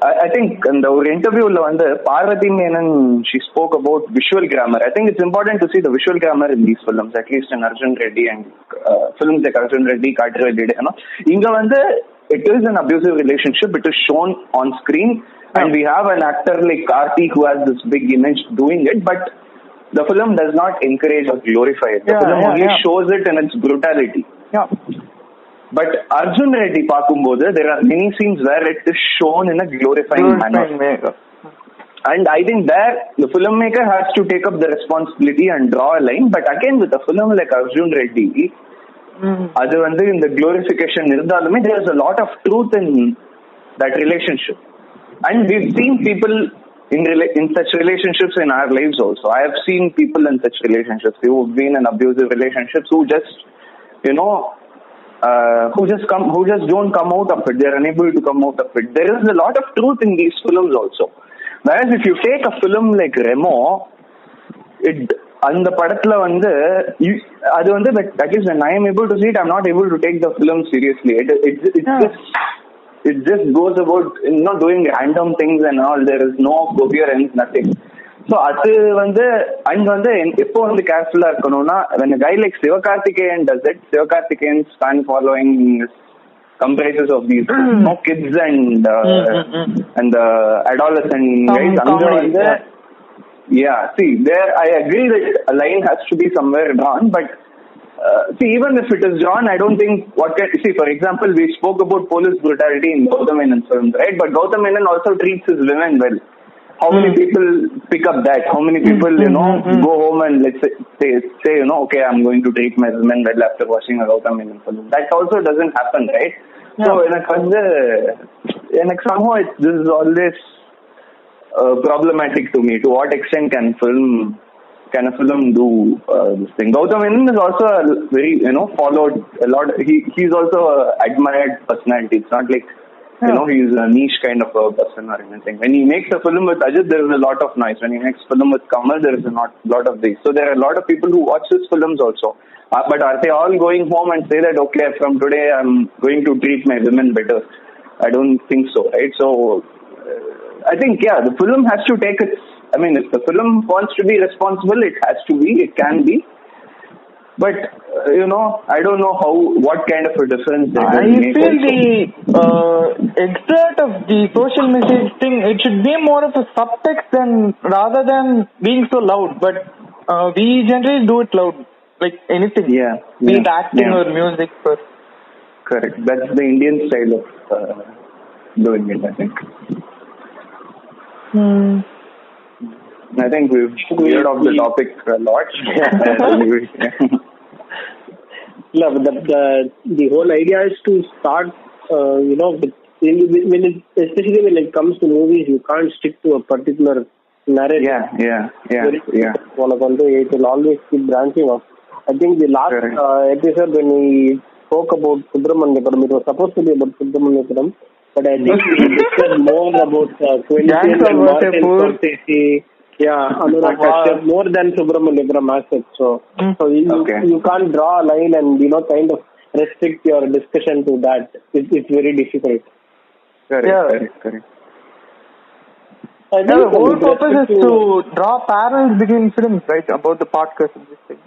I, I think இந்த ஒரு இன்டர்வியூல வந்து Parvati Menon she spoke about visual grammar. I think it's important to see the visual grammar in these films, at least in Arjun Reddy and uh, films like Arjun Reddy, Karthi Reddy, you know. இங்க வந்து it is an abusive relationship. It is shown on screen, and we have an actor like Karthi who has this big image doing it, but the film does not encourage or glorify it. The Yeah, film yeah, only yeah. shows it in its brutality. Yeah. But Arjun Reddy பார்க்கும்போது there are many scenes where it is shown in a glorifying manner. Glorifying manner. And I think there the filmmaker has to take up the responsibility and draw a line. But again with a film like Arjun Reddy, Hmm. அது வந்து இந்த glorification இருந்தாலுமே there is a lot of truth in that relationship. And we've seen people in rela- in such relationships in our lives also. I have seen people in such relationships who have been in abusive relationships who just, you know, uh, who just come, who just don't come out of it. They're unable to come out of it. There is a lot of truth in these films also. Whereas if you take a film like Remo, it அந்த படத்துல வந்து you- அது வந்து at least when I am able to see it, I'm not able to take the film seriously. It it it Yeah. just it just goes about you know doing random things and all. There is no coherence, nothing. So அது வந்து and வந்து என்- எப்போ வந்து கேர்ஃபுல்லா இருக்கணும்னா when a guy like Sivakarthikeyan does it, சிவகார்த்திகேயன்'s fan following is comprises of these you know, kids and uh, Mm, mm, mm. and the adolescent Some guys. அங்க comedy, வந்து yeah. yeah, see, there I agree that a line has to be somewhere drawn, but uh, see, even if it is drawn, I don't think what can see. For example, we spoke about police brutality in Gautam Menon films, right? But Gautam Menon also treats his women well. How many Hmm. people pick up that? How many people, you know, Hmm, hmm, hmm. go home and let's say, say, say, you know, okay, I'm going to treat my women well after watching a Gautam Menon film. That also doesn't happen, right? So, Yeah. எனக்கு வந்து எனக்கு somehow it, this is always uh, problematic to me. To what extent can film can a film do uh, this thing? Gautam Menon is also a very you know followed a lot. He he's also a admired personality. It's not like you know he's a niche kind of a person or anything. When he makes a film with Ajit, there is a lot of noise. When he makes a film with Kamal, there is a not lot of this. So there are a lot of people who watch his films also. Uh, but are they all going home and say that okay, from today I'm going to treat my women better? I don't think so, right? So uh, I think yeah, the film has to take its. I mean, if the film wants to be responsible, it has to be. It can be. But you know, I don't know how what kind of a difference they I feel also. the uh, exert of the social message thing, it should be more of a subtext than rather than being so loud. But uh, we generally do it loud, like anything. Yeah, Be yeah, it acting yeah. or music. Or, Correct. That's the Indian style of uh, doing it. I think. Hmm. I think we've cleared off the topic a lot. No, the, the, the whole idea is to start, uh, you know, with, when it, especially when it comes to movies, you can't stick to a particular narrative. Yeah, yeah, yeah. yeah. It will always keep branching off. I think the last right. uh, episode when we spoke about Subramaniapuram, it was supposed to be about Subramaniapuram, but I think we discussed more about uh, Quentin and Martin Scorsese yeah, Anurag Wow. Kashyap, more than Subramaniapuram aspect. So, Hmm. so you, Okay. you can't draw a line and you know kind of restrict your discussion to that. It, it's very difficult. Correct, Yeah. correct, correct. I Yeah, the whole purpose is respect to draw parallels between films, right? About the podcast and this thing.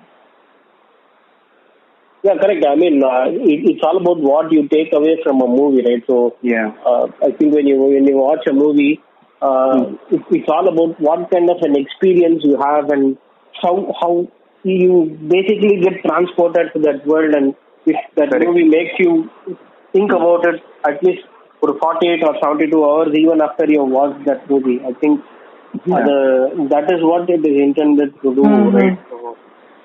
Yeah, correct. I mean, uh, it, it's all about what you take away from a movie, right? So, Yeah. uh, I think when you when you watch a movie, uh, it, it's all about what kind of an experience you have and how how you basically get transported to that world, and if that Correct. movie makes you think about it at least for 48 or 72 hours, even after you have watched that movie. I think Yeah. the, that is what it is intended to do, Mhm. right? So,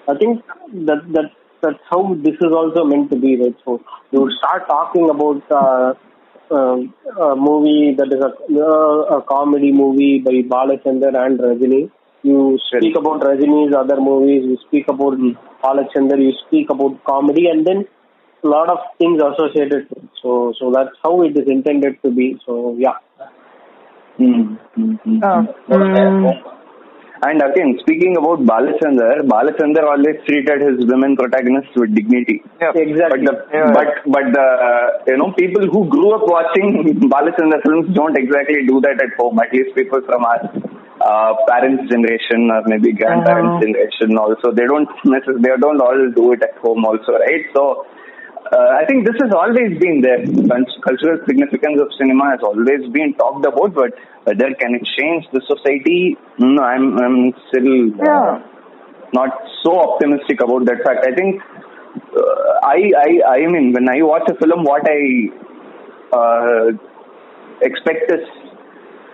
I think that that that's how this is also meant to be, right? So you start talking about uh, uh, a movie that is a, uh, a comedy movie by Balachander and Rajini. You speak about Rajini's other movies. You speak about Balachander. You speak about comedy, and then a lot of things associated. with it. So so that's how it is intended to be. So yeah. Mm, mm, mm. Uh, mm, And again, speaking about Balachander, Balachander always treated his women protagonists with dignity. yeah. Exactly. But the Yeah. but but the uh, you know people who grew up watching Balachander films don't exactly do that at home. At least people from our uh, parents' generation or maybe grandparents' Uh-huh. generation also they don't necess- they don't all do it at home also, right? So. Uh, I think this has always been there. Cultural significance of cinema has always been talked about, but whether can it change the society? No, I'm I'm still uh, Yeah. not so optimistic about that fact. I think uh, I I I mean when I watch a film, what I uh, expect is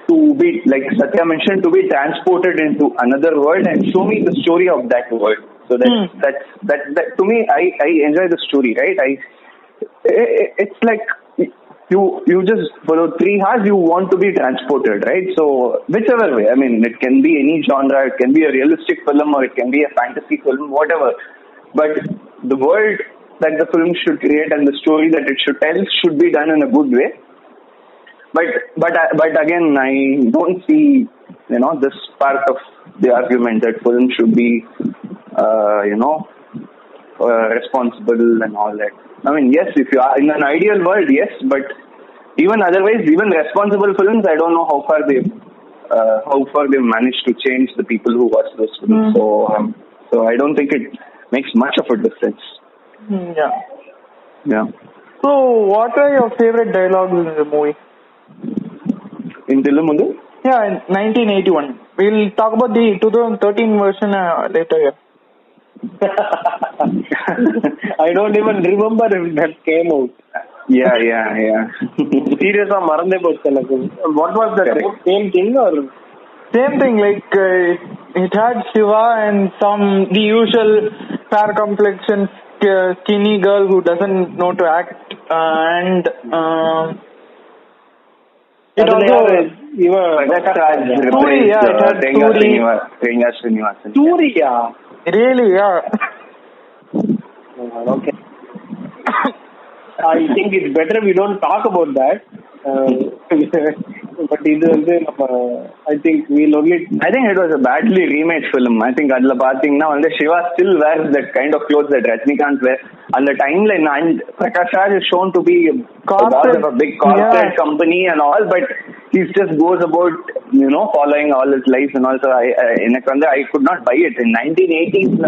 to be like Satya mentioned to be transported into another world and show me the story of that world. So that Hmm. that's that that to me I I enjoy the story, right? I it's like you you just for three hours you want to be transported, right? So whichever way, I mean, it can be any genre, it can be a realistic film or it can be a fantasy film, whatever. But the world that the film should create and the story that it should tell should be done in a good way. But but I- but again, I don't see you know this part of the argument that film should be uh, you know uh, responsible and all that. I mean, yes, if you are in an ideal world, yes, but even otherwise, even responsible films, I don't know how far they uh, how far they managed to change the people who watch those films. Mm. So um, so I don't think it makes much of a difference. mm, yeah. Yeah. So, what are your favorite dialogues in the movie? In Thillu Mullu, Yeah, in 1981. We'll talk about the 2013 version uh, later. Yeah. I don't even remember if that came out. yeah, yeah, yeah. சீரியஸா மறந்தே போச்சு எனக்கு what was that Correct. Same thing or Same thing, like uh, it had Shiva and some the usual fair complexion uh, skinny girl who doesn't know to act, uh, and um, it also இவன் Prakash Raj Turi, yeah, it replaced, uh, had Tenga Turi. Srinivas- Tenga Srinivasan. Surya really yeah. Okay I think it's better we don't talk about that but இது வந்து நம்ம I think we'll only I think it was a badly remade film. I think அதுல பாத்தீங்கன்னா வந்து Shiva still wears that kind of clothes that Rajnikant wear. And the timeline and Prakash Raj is shown to be a boss Corporate. of he just goes about, you know, following all his life and also I, I, in a, I could not buy it. In 1980s,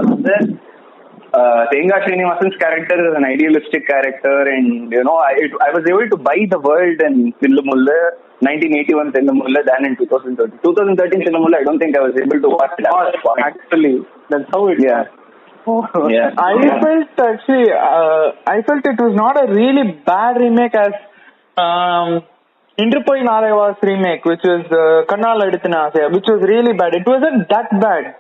uh, Thengai Srinivasan's character is an idealistic character and, you know, I, I was able to buy the world in Thillu Mullu, 1981 Thillu Mullu than in 2013. 2013 Thillu Mullu, I don't think I was able to watch it. Oh, actually, that's how it Yeah. Oh, yeah. I yeah. felt actually, uh, I felt it was not a really bad remake as um, Indru Poi Naalai Vaa's remake, which was uh, Kannal which was really bad. It wasn't that bad.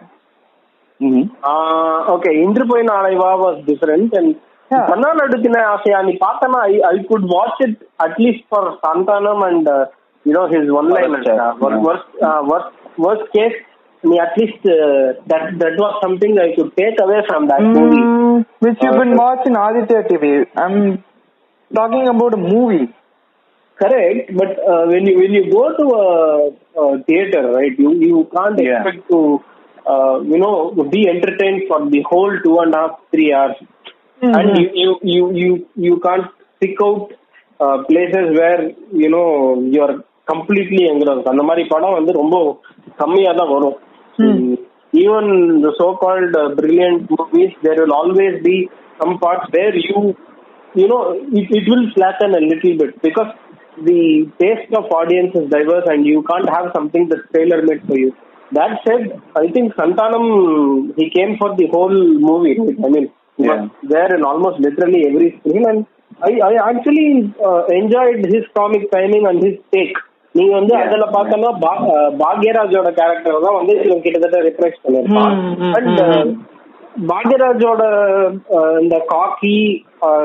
Mm-hmm. Uh, okay, Interpol Nalaiva was different, and yeah. Kanna Laddu Thinna Aasaiya, I Patana, I, I could watch it at least for Santanam and uh, you know his one liners. Uh, worst, worst, worst case, me at least uh, that that was something I could take away from that mm, movie. Which you've been uh, watching Aditya TV. I'm talking about a movie Correct, but uh, when you when you go to a, a theater, right, you you can't Yeah. expect to uh, you know be entertained for the whole two and a half three hours, and you you you you you can't pick out uh, places where you know you're completely engrossed. அந்த மாதிரி படம் வந்து ரொம்ப கம்மியா தான் வரும் even the so called uh, brilliant movies there will always be some parts where you you know it, it will flatten a little bit because the taste of audience is diverse and you can't have something that's tailor made for you. That said, I think Santanam he came for the whole movie. right? I mean, he was Yeah. there in almost literally every screen and I, I actually uh, enjoyed his comic timing and his take. நீங்க வந்து Yeah. அதுல பார்த்தோம்னா பா- அஹ் பாக்யராஜோட character தான் வந்து இவன் கிட்டத்தட்ட refresh பண்ணிருப்பான் ம், ம், அண்ட் ம். பாக்யராஜோட அஹ், இந்த காக்கி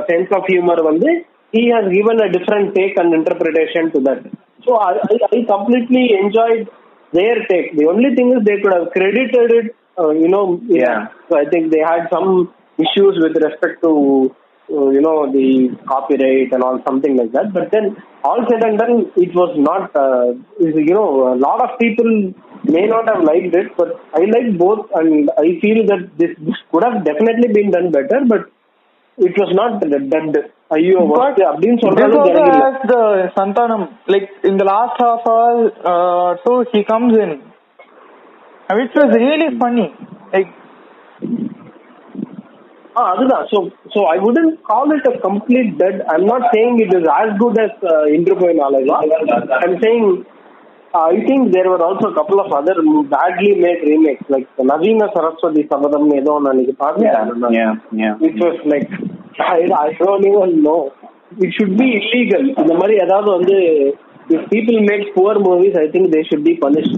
சென்ஸ் ஆஃப் ஹியூமர் வந்து he has given a different take and interpretation to that. So I, I, I completely enjoyed their take. The only thing is they could have credited it, uh, you know. Yeah. So I think they had some issues with respect to, uh, you know, the copyright and all something like that. But then all said and done, it was not, uh, you know, a lot of people may not have liked it, but I liked both, and I feel that this, this could have definitely been done better, but it was not dead. ஐயோ worst அப்படின்னு This சொல்றது also ஜனங்க இல்ல. has the Santanam, like in the last half hour, uh, so he comes in, which was really funny. Like, ஆ, அதுதான் so so I wouldn't call it a complete dead. I'm not saying it is as good as uh, இன்று போய் நாளை வா. I'm saying uh, I think there were also a couple of other badly made remakes like நவீன சரஸ்வதி சபதம் ஏதோ ஒன்று அன்னைக்கு Yeah, பார்த்தேன் yeah, yeah. which was like I don't even know. It should be illegal. இந்த if people make poor movies, I think they should be punished.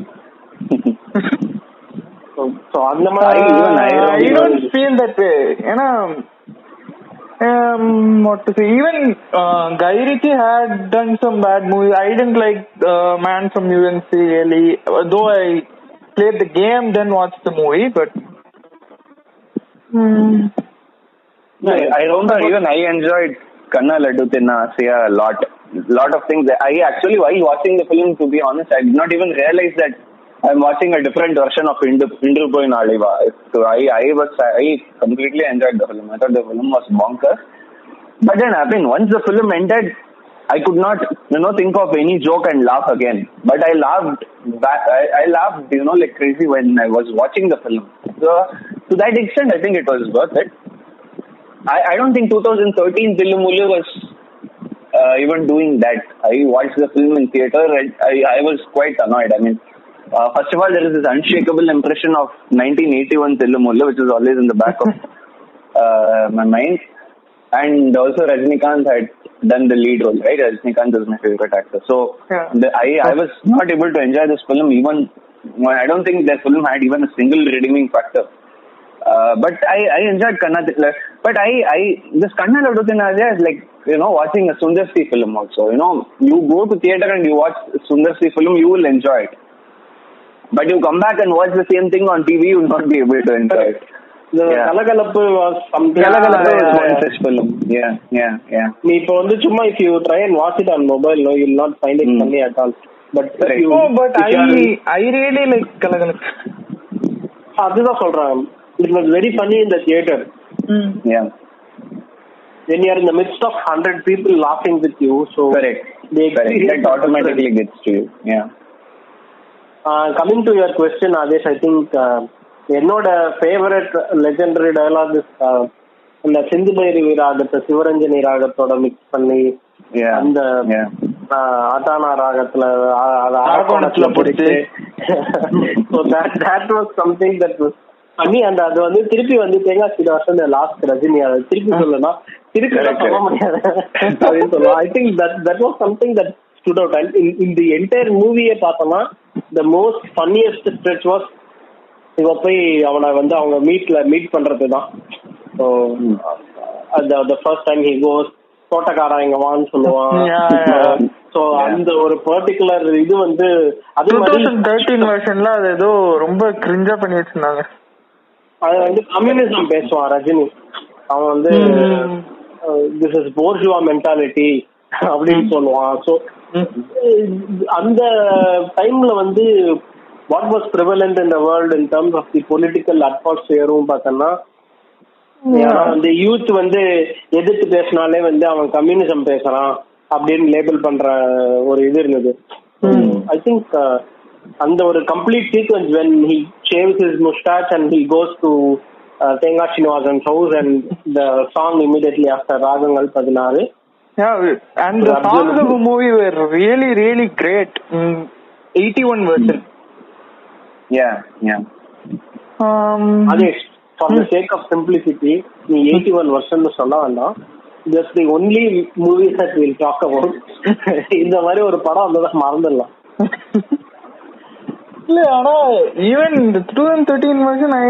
so, so அந்த மாதிரி I don't feel that way. ஏன்னா um, what to say? Even uh, Guy Ritchie had done some bad movies. I didn't like uh, Man from U.N.C.L.E. really, though I played the game, then watched the movie. But. Hmm. No, I remember even I enjoyed Kanna Laddu Tinna a lot. Lot of things. I actually, while watching the film, to be honest, I did not even realize that I'm watching a different version of Indru Poi Naalai Vaa. So I, I was, I completely enjoyed the film. I thought the film was bonkers. But then, I mean, once the film ended, I could not, you know, think of any joke and laugh again. But I laughed back. I, I laughed, you know, like crazy when I was watching the film. So to that extent, I think it was worth it. I, I don't think 2013 Thillu Mullu was uh, even doing that. I watched the film in theater and I, I was quite annoyed. I mean, uh, first of all, there is this unshakable impression of 1981 Thillu Mullu, which is always in the back of uh, my mind. And also Rajnikant had done the lead role, right? Rajnikant is my favorite actor. So Yeah. the, I, I was not able to enjoy this film even, I don't think the film had even a single redeeming factor. Uh, but I, I enjoyed Kannada. But I, I this Kanna Laddu Thinna Aasaiya is like you know watching a Sundar C film also. You know, you go to theater and you watch Sundar C film, you will enjoy it. But you come back and watch the same thing on TV, you will not be able to enjoy it. இந்த கலகலப்பு கலகலப்பு was film யா யா யா நீ இப்போ வந்து சும்மா if you try and watch it on mobile no you will not find it பண்ணி at I really like I I really like Kalakalappu அதுதான் சொல்றேன் it was very funny in the theater Mm. Yeah, when you are in the midst of 100 people laughing with you so correct. the Correct. experience That automatically gets to you. Yeah. uh, coming to your question Adesh I think uh, என்னோட favourite legendary dialogue இந்த சிந்து பைரவி ராகத்தை சிவரஞ்சனி ராகத்தோட mix பண்ணி Yeah. அந்த Yeah. ஆஹ், ஆட்டானா ராகத்துல ஆ- அது அரக்கோணத்துல அரக்கோணத்துல பிடிச்சு so that that was something that was பண்ணி அந்த அது வந்து திருப்பி வந்து தேங்காய் சீட வருஷம் லாஸ்ட் ரஜினி அதை திருப்பி சொல்லலாம் திருப்பி சொல்ல முடியாது. அப்படின்னு சொல்லலாம் I think that that was something that stood out and in the entire மூவியே பார்த்தோம்னா the most funniest stretch was இவ போய் அவனை வந்து அவங்க மீட்ல மீட் பண்றது தான் ஸோ அந்த ஃபர்ஸ்ட் டைம் ஹி கோஸ் தோட்டக்காரன் இங்க வான்னு சொல்லுவான். ஸோ அந்த ஒரு பர்டிகுலர் இது வந்து அதே மாதிரி 2013 வெர்ஷன்ல அது ஏதோ ரொம்ப கிரிஞ்சா பண்ணி வச்சிருந்தாங்க அது வந்து கம்யூனிசம் பேசுவான் ரஜினி. அவன் வந்து. திஸ் இஸ் போர்ஜுவா மென்டாலிட்டி அப்படின்னு சொல்லுவான். ஸோ அந்த டைம்ல வந்து what was prevalent in the world in terms of the political அட்மாஸ்பியரும் பார்த்தோம்னா வந்து யூத் வந்து எதிர்த்து பேசினாலே வந்து அவன் கம்யூனிசம் பேசுறான் அப்படின்னு லேபிள் பண்ற ஒரு இது இருந்தது. ஐ திங்க் அந்த ஒரு complete sequence when he shaves is mustache and he goes to Thengai Srinivasan house and the song immediately after ராகங்கள் பதினாறு and the of movie were really really great eighty one version yeah yeah அதே for the sake of simplicity நீ eighty one வருஷம்னு சொல்ல வேண்டாம். Just the only movies that will talk about இந்த மாதிரி ஒரு படம் வந்ததை மறந்துடலாம். இல்ல ஆனா ஈவன் டூ தௌசண்ட் தேர்ட்டீன் வருஷன் ஐ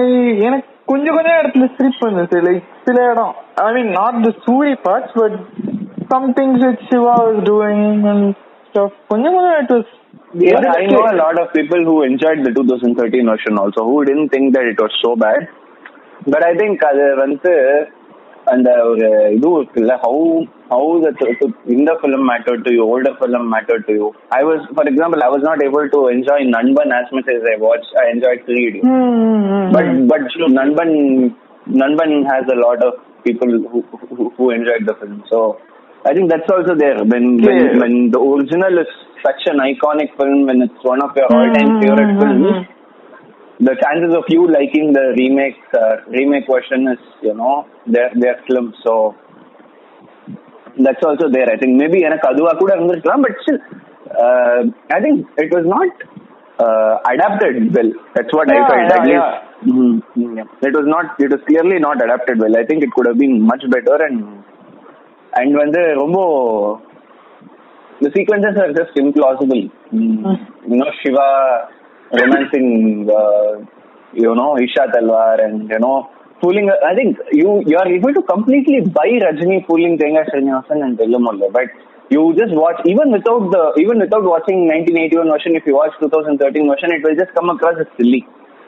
எனக்கு கொஞ்சம் கொஞ்சம் இடத்துல ஸ்லிப் வந்துச்சு. லைக் சில இடம் I mean not the Soori parts but some things with Siva was doing and stuff கொஞ்சம் கொஞ்சம் it was But I know a lot of people who enjoyed the 2013 version also, who didn't think that it was so bad. But I think அது வந்து அந்த ஒரு இது இருக்குல்ல how how இந்த film matter to you older film matter to you I was for example I was not able to enjoy Nanban as much as I watch I enjoy three D but but Nanban Nanban has a lot of people who who, who enjoyed the film. So I think that's also there. When when, Yeah. when the original is such an iconic film, when it's one of your all-time favorite films, the chances of you liking the remake uh, remake version is you know they're they're slim. So that's also there. I think maybe எனக்கு அதுவா கூட இருந்திருக்கலாம் but still uh, I think it was not uh, adapted well. That's what I Yeah, felt. yeah, at least. yeah. Mhm, mhm, yeah. It was not. It was clearly not adapted well. I think it could have been much better and and வந்து ரொம்ப the sequences are just implausible. Mm. You know, Shiva romancing, uh, you know, Isha Talwar and, you know, fooling, I think you, you are able to completely buy Rajini fooling Thengai Srinivasan and Vellamulla, but you just watch, even without the, even without watching 1981 version, if you watch 2013 version, it will just come across as silly.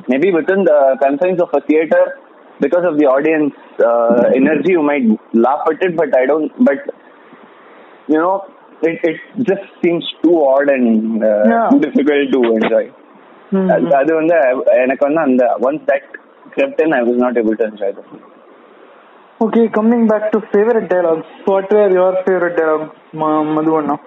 Maybe within the confines of a theater, because of the audience uh, energy, you might laugh at it, but I don't, but you know, it, it just seems too odd and uh, Yeah. difficult to enjoy. Mm-hmm. அது வந்து எனக்கு வந்து அந்த ones that crept in, I was not able to enjoy the film. Okay, coming back to favorite dialogues, what were your favorite dialogues, Madhuanna?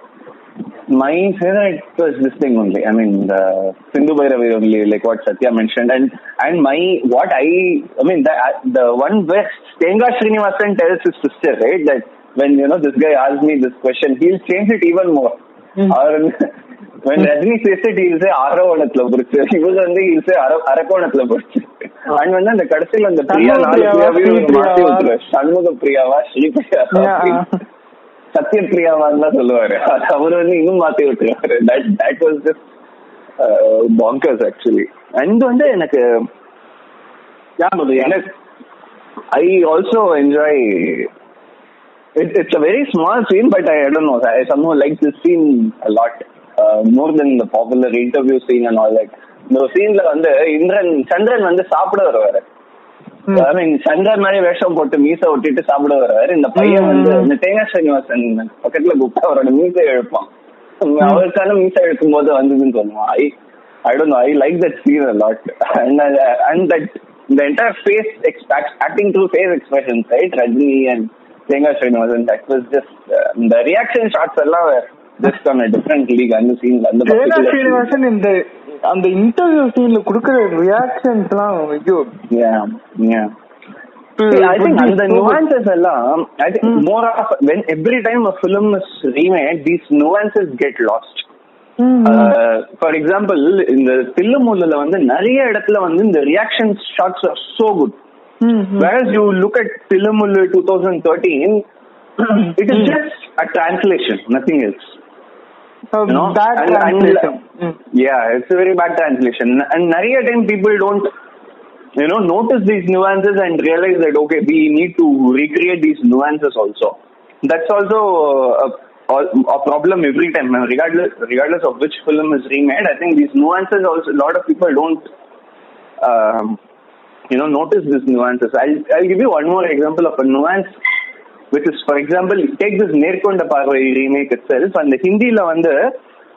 My favorite was this thing only. I mean, the Sindhu Bhairavi only, like what Satya mentioned, and and my what I, I mean, the uh, one where Thengai Srinivasan tells his sister, right, that when you know this guy asks me this question, he'll change it even more. Mm-hmm. Rajini பேசிட்டு இல்ஸே அரவணத்துல பொறுத்து இவங்க வந்து இல்ஸே அரக்கோணத்துல பொறுத்து and வந்து அந்த கடைசியில அந்த பிரியா நாலு சண்முக பிரியாவா ஸ்ரீபிரியாவா சத்ய பிரியாவான்னு தான் சொல்லுவாரு அவர் வந்து இன்னும் மாத்தி விட்டுருவாரு that that was just bonkers actually and வந்து எனக்கு எனக்கு I also enjoy it's a very small scene but I don't know I some like this scene lot more than இந்த popular interview scene and all that இந்த சீன்ல வந்து இந்திரன் சந்திரன் வந்து சாப்பிட வருவாரு. சந்திரன் மாதிரி வேஷம் போட்டு மீச ஒட்டிட்டு சாப்பிட வருவாரு. இந்த பையன் வந்து இந்த தேங்காய் ஸ்ரீனிவாசன் பக்கத்துல கூப்பிட்டு அவரோட மீச எழுப்பான் அவருக்கான மீசை எழுக்கும் போது வந்ததுன்னு சொல்லுவான். I I don't I like that scene lot and and that இந்த entire face expect acting through face expressions right Rajini and Thengai Srinivasan that was just இந்த ரியாக்ஷன் ஷார்ட்ஸ் எல்லாம் ஜஸ்ட் ஆன் டிஃபரெண்ட் லீக் அந்த சீன்ல அந்த ஸ்ரீனிவாசன் இந்த அந்த interview சீன்ல குடுக்கற ரியாக்ஷன்ஸ்லாம் ஐயோ. யா எல்லாம் I think mm. more of when every time a film is remade these for example hmm. uh, இந்த தில்லுமுல்லுல வந்து நிறைய இடத்துல வந்து இந்த reaction shots are so good whereas you look at Thillumullu two thousand thirteen it is just a else you know bad And- and- translation yeah it's a very bad translation and நிறைய time people don't you know notice these nuances and realize that okay we need to recreate these nuances also that's also a, a, a problem every time regardless regardless of which film is remade i think these nuances also a lot of people don't um, you know notice these nuances i'll i'll give you one more example of a nuance which is for example take this Nerkonda Paarvai remake itself and the hindi la வந்து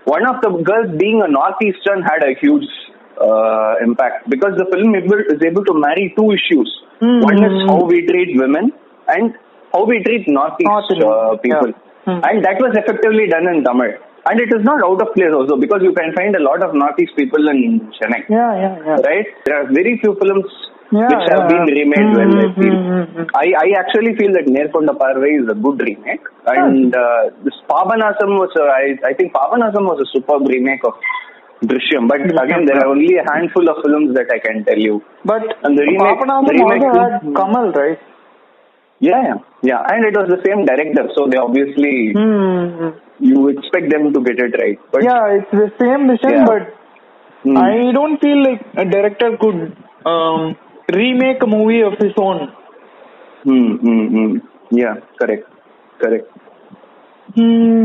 one of the girls being a northeastern had a huge uh, impact because the film able, is able to marry two issues Hmm. one is how we treat women and how we treat northeast North Indian. uh, people Yeah. Hmm. and that was effectively done in tamil and it is not out of place also because you can find a lot of northeast people in chennai yeah yeah yeah right? There are very few films yeah, which have yeah. been remade well. I Mm, feel. mm, mm, mm. I, I actually feel that Nerkonda Parvai is a good remake, and uh, this Papanasam was a, I, I think Papanasam was a superb remake of Drishyam. But again, there are only a handful of films that I can tell you. But And the remake- Papanasam the remake also had Kamal, right? Yeah, yeah, yeah, and it was the same director, so they obviously Hmm. you expect them to get it right. But Yeah, it's the same mission, Yeah. but Hmm. I don't feel like a director could um, remake a movie of his own. Hmm, hmm, hmm. Yeah, correct, correct, Hmm.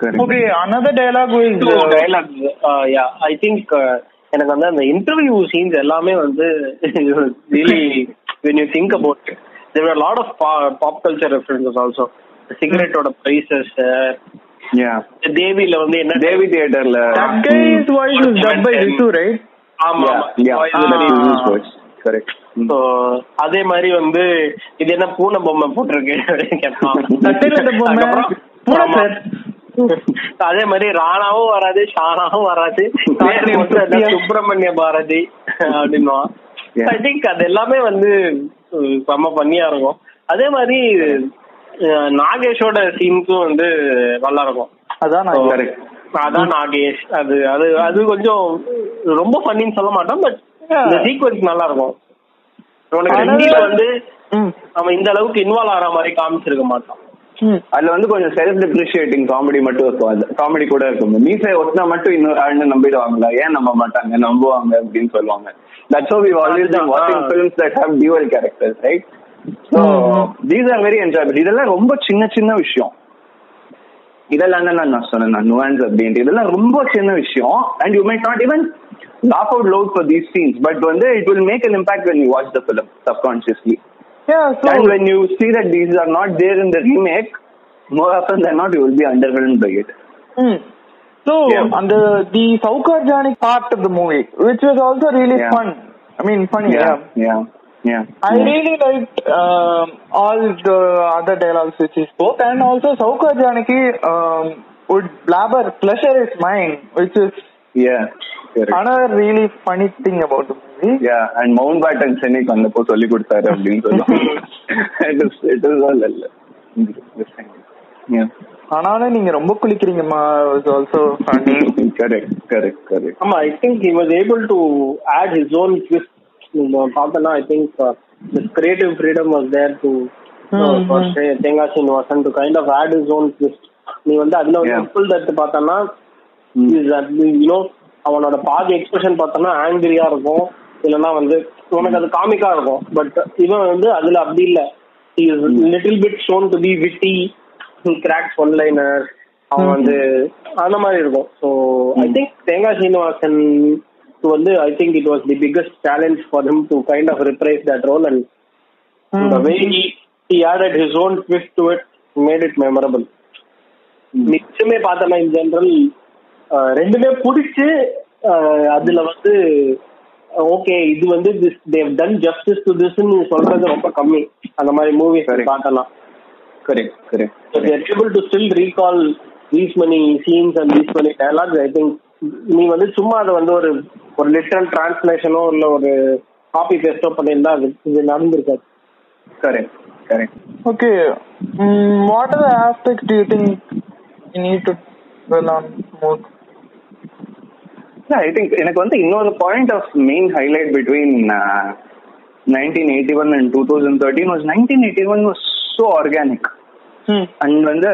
correct. Okay, another dialogue is. So, Uh, dialogue, uh, yeah, I think uh, எனக்கு வந்து அந்த interview scenes எல்லாமே வந்து really when you think about it there were a lot of pop culture references also சிகரெட்டோட prices Yeah, தேவில வந்து என்ன Devi Theaterல. that guy's voice is dubbed by Ritu, right? ஆமா சரி அதே மாதிரி வந்து இது என்ன பூனை பொம்மை போட்டிருக்கு அதே மாதிரி ராணாவும் வராது ஷானாவும் வராது. சுப்பிரமணிய பாரதி அப்படின்னு ஐ திங்க் அது எல்லாமே வந்து செம்ம பண்ணியா இருக்கும். அதே மாதிரி நாகேஷோட சீனுக்கும் வந்து நல்லா இருக்கும். அதான் அதான் நாகேஷ். அது அது அது கொஞ்சம் ரொம்ப பண்ணின்னு சொல்ல மாட்டோம் பட் இந்த சீக்வன்ஸ் நல்லா இருக்கும் உனக்கு ரெண்டில வந்து ம். அவன் இந்த அளவுக்கு இன்வால்வ் ஆகிற மாதிரி காமிச்சிருக்க மாட்டான். ம். அதுல வந்து கொஞ்சம் செல்ஃப் டிப்ரிஷியேட்டிங் காமெடி மட்டும் இருக்கும். அது காமெடி கூட இருக்கும். மீசை ஒட்டினா மட்டும் இன்னொரு ஆள்னு நம்பிடுவாங்களா ஏன் நம்ப மாட்டாங்க? நம்புவாங்க அப்படின்னு சொல்லுவாங்க. That's how we've always been watching ah. films that have dual characters right? So ம். these are very enjoyable. இதெல்லாம் ரொம்ப சின்ன சின்ன விஷயம். இதெல்லாம் தான் நான் சொன்னேன். நுவான்ஸ் அப்படின்ட்டு. இதெல்லாம் ரொம்ப சின்ன விஷயம். And you might not even laugh out loud for these scenes, but when it will make an impact when you watch the film subconsciously. Yeah, so and when you see that these are not there in the remake, more often than not, you will be underwhelmed by it. Mm. So, yeah. and the, the Saukar Janaki part of the movie, which was also really yeah. fun. I mean, funny. Yeah, yeah, yeah. yeah. I really liked um, all the other dialogues which he spoke, and also Saukar Janaki um, would blabber, pleasure is mine, which is yeah another really funny thing about and Mountbatten சென்னைக்கு வந்தப்போ சொல்லி கொடுத்தாரு அப்படின்னு சொல்லுவாங்க ஆனாலும் நீங்க ரொம்ப குளிக்கிறீங்கம்மா. Is also funny correct correct correct ஆமா I think he was able to add his own twist இந்த காப்பனா I think this creative freedom was there to Thengai Vasan to kind of add his own twist நீ வந்து அதுல வந்து full தத்து பார்த்தனா is that you know அவனோட பாதி expression பார்த்தோம்னா ஆங்கிரியா இருக்கும். இல்லைன்னா வந்து உனக்கு அது காமிக்கா இருக்கும். பட் இவன் வந்து அதுல அப்படி இல்ல. Little bit shown to be witty cracks one liner அவன் வந்து அந்த மாதிரி இருக்கும். ஸோ ஐ திங்க் தேங்காய் சீனிவாசன் வந்து I think it was the biggest challenge for him to kind of reprise that role and way he he added his own twist to it made it memorable. மிச்சமே பார்த்தோம்னா in general ரெண்டுமே பிடிச்சு அதுல வந்து okay இது வந்து this they've done justice to திஸ்ன்னு சொல்றது ரொம்ப கம்மி. அந்த மாதிரி மூவிஸ் Correct. பார்த்தலாம் correct correct they're able to still recall these many scenes and these many dialogues. I think நீ வந்து சும்மா அதை வந்து ஒரு ஒரு லிட்டரல் டிரான்ஸ்லேஷனோ இல்ல ஒரு காப்பி பேஸ்டோ பண்ணியிருந்தா அது இது நடந்திருக்காது. Correct correct. Okay. Mm, what are the aspects do you think you I think எனக்கு வந்து இன்னொரு point of main highlight between nineteen eighty one and two thousand thirteen was nineteen eighty one was so organic. And வந்து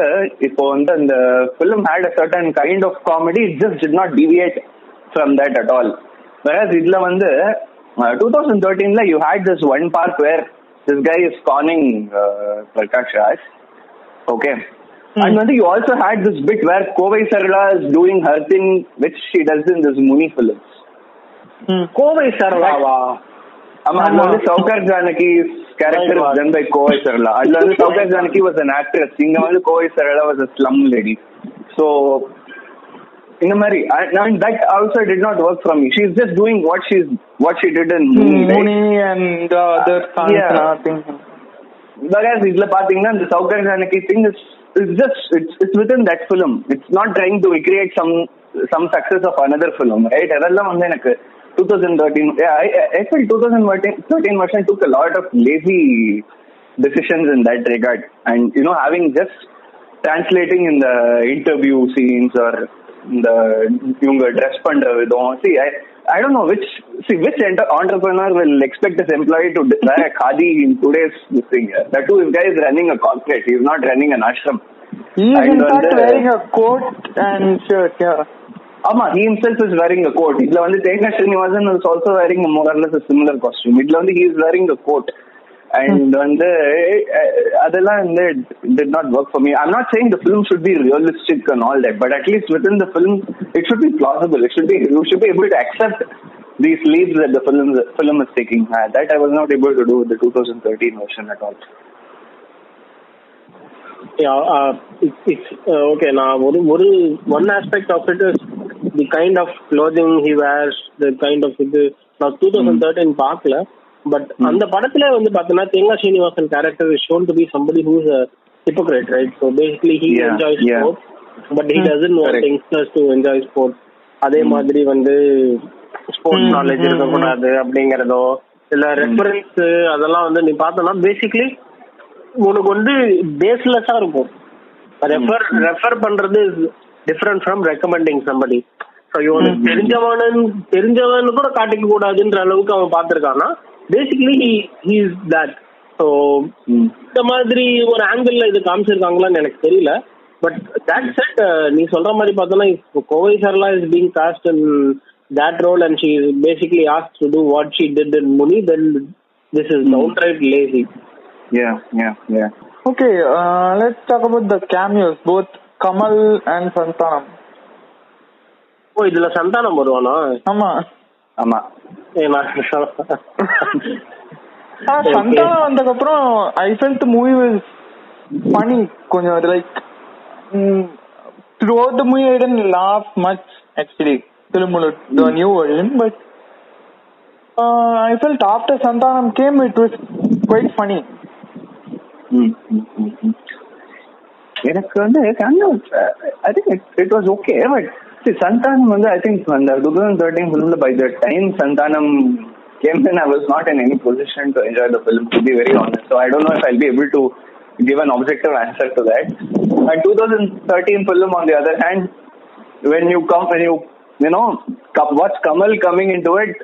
இப்போ வந்து அந்த film had a certain kind of comedy it just did not deviate from that at all whereas இதுல வந்து two thousand தேர்ட்டீன்ல you had this one part where this guy is conning Prakash Raj okay And வந்து you also had this bit where Kovai Sarla is doing her thing, which she does in this Muni films. Hmm. Kovai சரளாவா ஆமா அதுல வந்து Saugor Janaki character Right. Is done by Kovai Sarala அதுல வந்து Saugor Janaki was an actress இங்க வந்து Kovai Sarala was a slum lady so இந்த மாதிரி and that also did not work for me she's just doing what she's what she did in Muni, Hmm, right? Muni and the other sons Yeah. and other things. whereas இதுல பாத்தீங்கன்னா இந்த Saugor Janaki thing is it's just it's it's within that film it's not trying to recreate some some success of another film right அதெல்லாம் வந்து எனக்கு 2013. Yeah, I, I felt 2013 version took a lot of lazy decisions in that regard, and you know, having just translating in the interview scenes or in the இவங்க dress பண்ற விதம் see I I don't know which see which enter- entrepreneur will expect his employee to wear a khadi in today's this thing. That too, this guy is running a corporate. He's not running an ashram. He is in And fact வந்து- wearing a coat and shirt, yeah. ஆமா he himself is wearing a coat இதுல வந்து Thengai Srinivasan is also wearing a more or less a similar costume இதுல வந்து he is wearing a coat and வந்து அஹ், அதெல்லாம் வந்து did not work for me i'm not saying the film should be realistic and all that but at least within the film it should be plausible it should be you should be able to accept these leads that the film film is taking Uh, that i was not able to do with the 2013 version at all Yeah, uh, it, it's uh, okay. நான் ஒரு ஒரு one aspect of it is the kind of clothing he wears, the kind of இது நான் two thousand thirteen பார்க்கல But அந்த படத்துல வந்து பாத்தீங்கன்னா Thengai Srinivasan character is shown to be somebody whose hypocrite right so basically he enjoy. Sport but he doesn't Correct. Youngsters to enjoy sport அதே மாதிரி வந்து ஸ்போர்ட்ஸ் நாலேஜ் mm, இருக்கக்கூடாது அப்படிங்கறதோ இல்ல ரெஃபரன்ஸ் அதெல்லாம் வந்து நீ பார்த்தோம்னா பேசிக்லி உனக்கு வந்து பேஸ்லெஸ்ஸா இருக்கும். ரெஃபர் ரெஃபர் பண்றது different from recommending somebody so இவனுக்கு தெரிஞ்சவனு தெரிஞ்சவனு கூட காட்டிக்க கூடாதுன்ற அளவுக்கு அவன் பார்த்திருக்கானா basically he is that so Mm. இந்த மாதிரி ஒரு ஆங்கிள் இது காமிச்சிருக்காங்களான்னு எனக்கு தெரியல பட் தட் செட் நீ சொல்ற மாதிரி பார்த்தோன்னா இப்போ Kovai Sarala is being cast in that role and she is basically ask to two what she did in Muni then this is down right lazy yeah yeah yeah Okay, uh, let's talk about the cameos, both Kamal and Santanam. ஓ இதுல சந்தானம் வருவானா ஆமா ஆமா சந்தானம் வந்ததுக்கப்புறம் I felt movie was funny கொஞ்சம் like throughout the movie I didn't laugh much actually திருமுழு the new version but I felt after Santhanam came it was quite funny. எனக்கு வந்து think it was okay but See, Santanam, I think when the 2013 film, by that time Santanam came in, I was not in any position to enjoy the film, to be very honest. So I don't know if I'll be able to give an objective answer to that. My 2013 film, on the other hand, when you come, when you, you know, watch Kamal coming into it,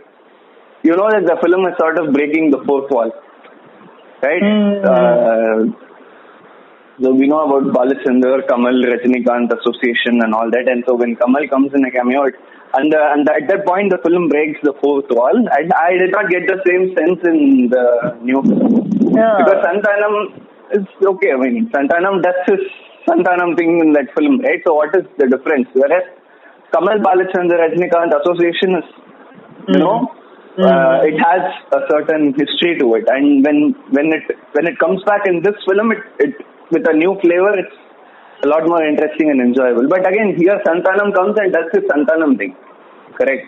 you know that the film is sort of breaking the fourth wall. Right? Hmm. Uh, so we know about Balachander, Kamal, Rajnikant association and all that. And so when Kamal comes in a cameo, it, and, the, and the, at that point the film breaks the fourth wall. And I did not get the same sense in the new film. Yeah. Because Santanam is okay. I mean, Santanam does his Santanam thing in that film, right? So what is the difference? Whereas Kamal Balachander Rajnikant association is, you hmm. know, hmm. uh, it has a certain history to it, and when when it when it comes back in this film, it, it with a new flavor, it's a lot more interesting and enjoyable. But again, here Santanam comes and does his Santanam thing. Correct.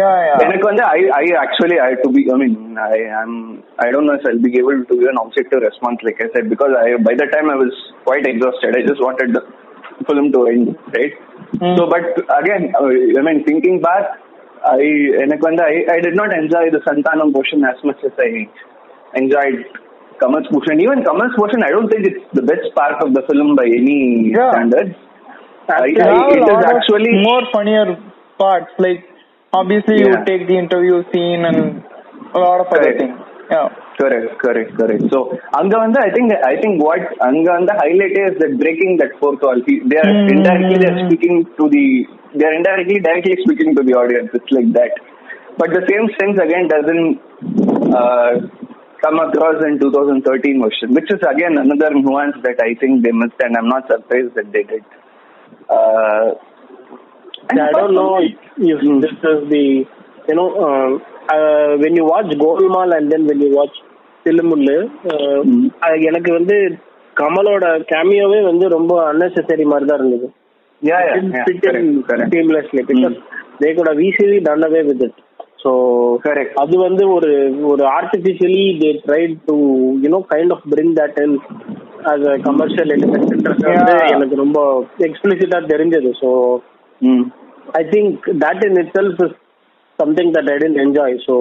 Yeah, yeah. எனக்கு வந்து I I actually I to be I mean I am I don't know if I'll be able to give an objective response like I said because I by the time I was quite exhausted. I just wanted the film to end, right? Mm. So but again uh, I mean thinking back I எனக்கு வந்து I, I did not enjoy the Santanam portion as much as I enjoyed Kamal Bhushan. Even Kamal Bhushan, I don't think it's the best part of the film by any yeah. standard. Actually, it is actually more funnier parts. Like obviously, yeah. you take the interview scene and a lot of other things. Yeah. Correct, correct, correct. So Angavanda, I think I think what Angavanda highlight is that breaking that fourth wall. They are mm. indirectly they are speaking to the they are indirectly directly speaking to the audience. It's like that. But the same sense again doesn't uh, come across in 2013 version, which is again another nuance that I think they missed, and I'm not surprised that they did. Uh, I don't know if this is the, you know, uh, uh, when you watch Golmaal and then when you watch uh, Mm. அது எனக்கு வந்து கமலோட கேமியோவே வந்து ரொம்ப unnecessary மாதிரி தான் இருந்தது Yeah, yeah, Didn't yeah. fit in Correct, correct. seamlessly So Correct. அது வந்து ஒரு ஒரு artificially they tried to you know kind of bring that in as a commercial element வந்து. எனக்கு ரொம்ப எக்ஸ்பிளிசிட்டா தெரிஞ்சது. So Mm. I think that in itself is something that I didn't enjoy so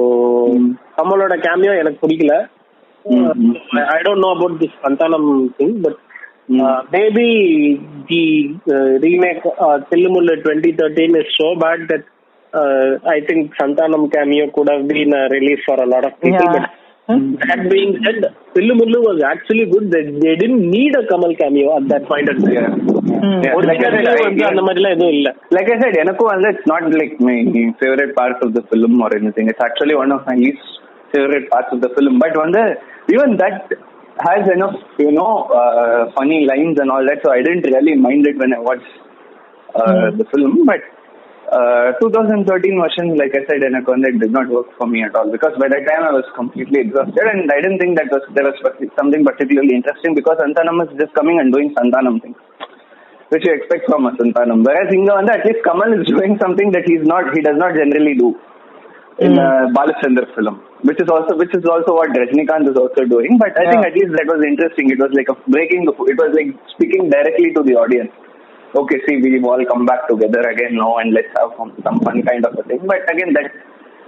கமலோட cameo எனக்கு பிடிக்கல. I don't know about this Santhanam thing but maybe the remake Thillumullu twenty thirteen is so bad that uh, I think Santanam cameo could have been a relief for a lot of people. Yeah. But that being said, Thillu Mullu was actually good. They, they didn't need a Kamal cameo at that point. of yeah. Hmm. Yeah. Like, I said, I, like it's not like my favorite parts of the film or anything. It's actually one of my least favorite parts of the film. But on the, even that has enough, you know, uh, funny lines and all that. So I didn't really mind it when I watched uh, mm. the film. But uh, 2013 version, like I said, Anaconda did not work for me at all because by that time I was completely exhausted and I didn't think that was, there was something particularly interesting because Santanam is just coming and doing Santanam things, which you expect from a Santanam. Whereas Ingavanda, at least Kamal is doing something that he's not, he does not generally do in mm. a Balachander film, which is also which is also what Rajnikant is also doing. But I yeah. think at least that was interesting. It was like a breaking it was like speaking directly to the audience. Okay, see, we've all come back together again now, and let's have some, some fun kind of a thing. But again, that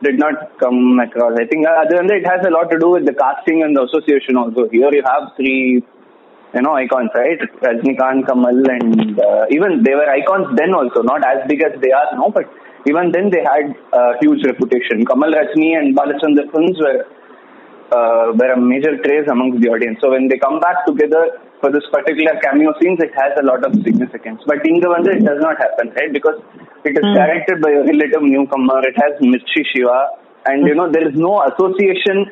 did not come across. I think uh, other than that, it has a lot to do with the casting and the association also. Here you have three you know, icons, right? Rajnikant, Kamal, and uh, even they were icons then also, not as big as they are now, but even then they had a huge reputation. Kamal Rajni and Balachander films were uh, were a major craze amongst the audience. So when they come back together for this particular cameo scenes, it has a lot of significance. But in the one it does not happen, right? Because it is hmm. directed by a relative newcomer. It has Mirchi Shiva, and you know there is no association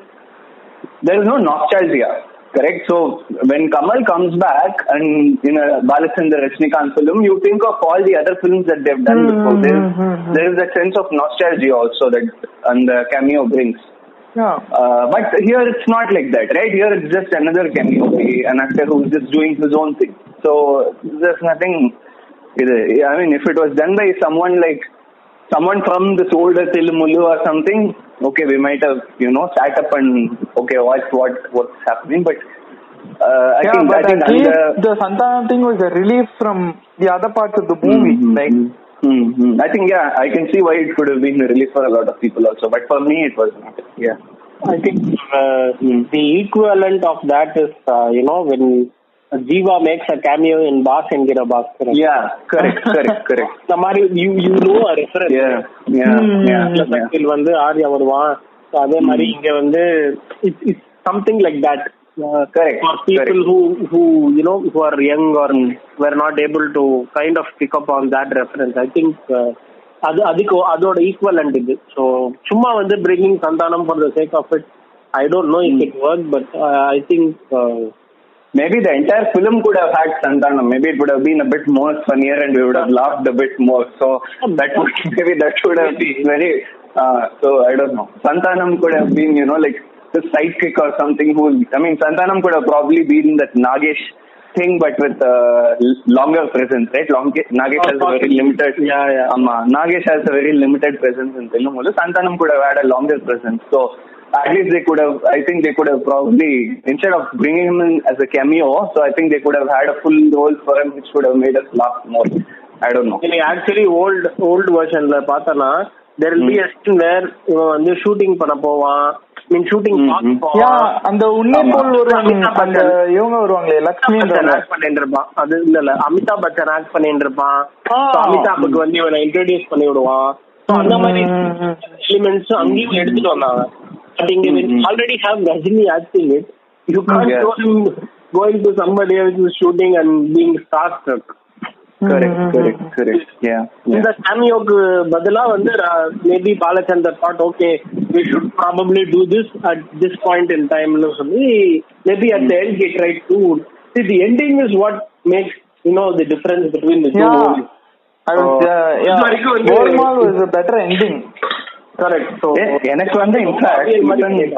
there is no nostalgia, correct? So when Kamal comes back and in a Balachander Rajnikant film, you think of all the other films that they've done hmm, before. There is, hmm, there is a sense of nostalgia also that and the cameo brings. Yeah. Uh, but here it's not like that, right? Here it's just another cameo, an actor who's just doing his own thing. So there's nothing. I mean, if it was done by someone like someone from this older Thillu Mullu or something, okay, we might have you know sat up and okay, watch what what's happening. But uh, I yeah, think but I think at least under- the Santanam thing was a relief from the other parts of the movie. Mhm, Like, Mm-hmm. I think yeah, I can see why it could have been relief for a lot of people also, but for me it was not. Yeah, I think uh, the equivalent of that is uh, you know when Jiva makes a cameo in Boss Engira Yeah, correct, correct, correct. The you you know a reference. Yeah, yeah, mm. yeah. வந்து ஆர்யா வருவான் அதே மாதிரி hmm. இங்க வந்து it's something like that Correct. for people Correct. who who you know who are young or were not able to kind of pick up on that reference i think uh, அது அதுக்கு அதோட equivalent இது so சும்மா வந்து bringing Santhanam for the sake of it I don't know if it work but I think Maybe the entire film could have had Santanam. Maybe it would have been a bit more funnier and we would have laughed a bit more. So that would maybe that should have been very. Uh, so I don't know. Santanam could have been, you know, like the sidekick or something. Who I mean, Santanam could have probably been that Nagesh thing, but with uh, l- longer presence, right? Long Nagesh has a very limited. Yeah, yeah. Amma, Nagesh has a very limited presence in Telumulu. Santanam could have had a longer presence. So at least they could have, I think they could have probably, instead of bringing him in as a cameo, so I think they could have had a full role for him which would have made us laugh more. I don't know. நீ actually volt volt வெர்ஷன்ல பார்த்தனா there will be a scene where இவன் வந்து shooting பண்ண போவான் மீன் shooting yeah, அந்த ஆமா. போல் அமிதாப் அந்த பச்சன். இவங்க வருவாங்களே ஆக்ட் பண்ணிட்டு இருப்பான் அது இல்ல இல்ல. அமிதாப் பச்சன் ஆக்ட் பண்ணிட்டு இருப்பான் அமிதாப்புக்கு வந்து இவனை இன்ட்ரோடியூஸ் பண்ணி விடுவான் அந்த மாதிரி. எலிமெண்ட்ஸ் அங்கேயும் எடுத்துட்டு வந்தாங்க. பட் இங்க already have Rajini acting it you con going to somebody shooting and being star struck Correct, correct, correct. Yeah. இந்த yeah. கேமியோக்கு பதிலா வந்து maybe Balachander thought okay we should probably do this at this point in டைம்னு சொல்லி maybe at the end he try to the ending is what makes you know the difference between the two Yeah. I was, Oh. uh, yeah. இது வரைக்கும் வந்து- Golmaal was a better ending. Correct so எ- எனக்கு வந்து in fact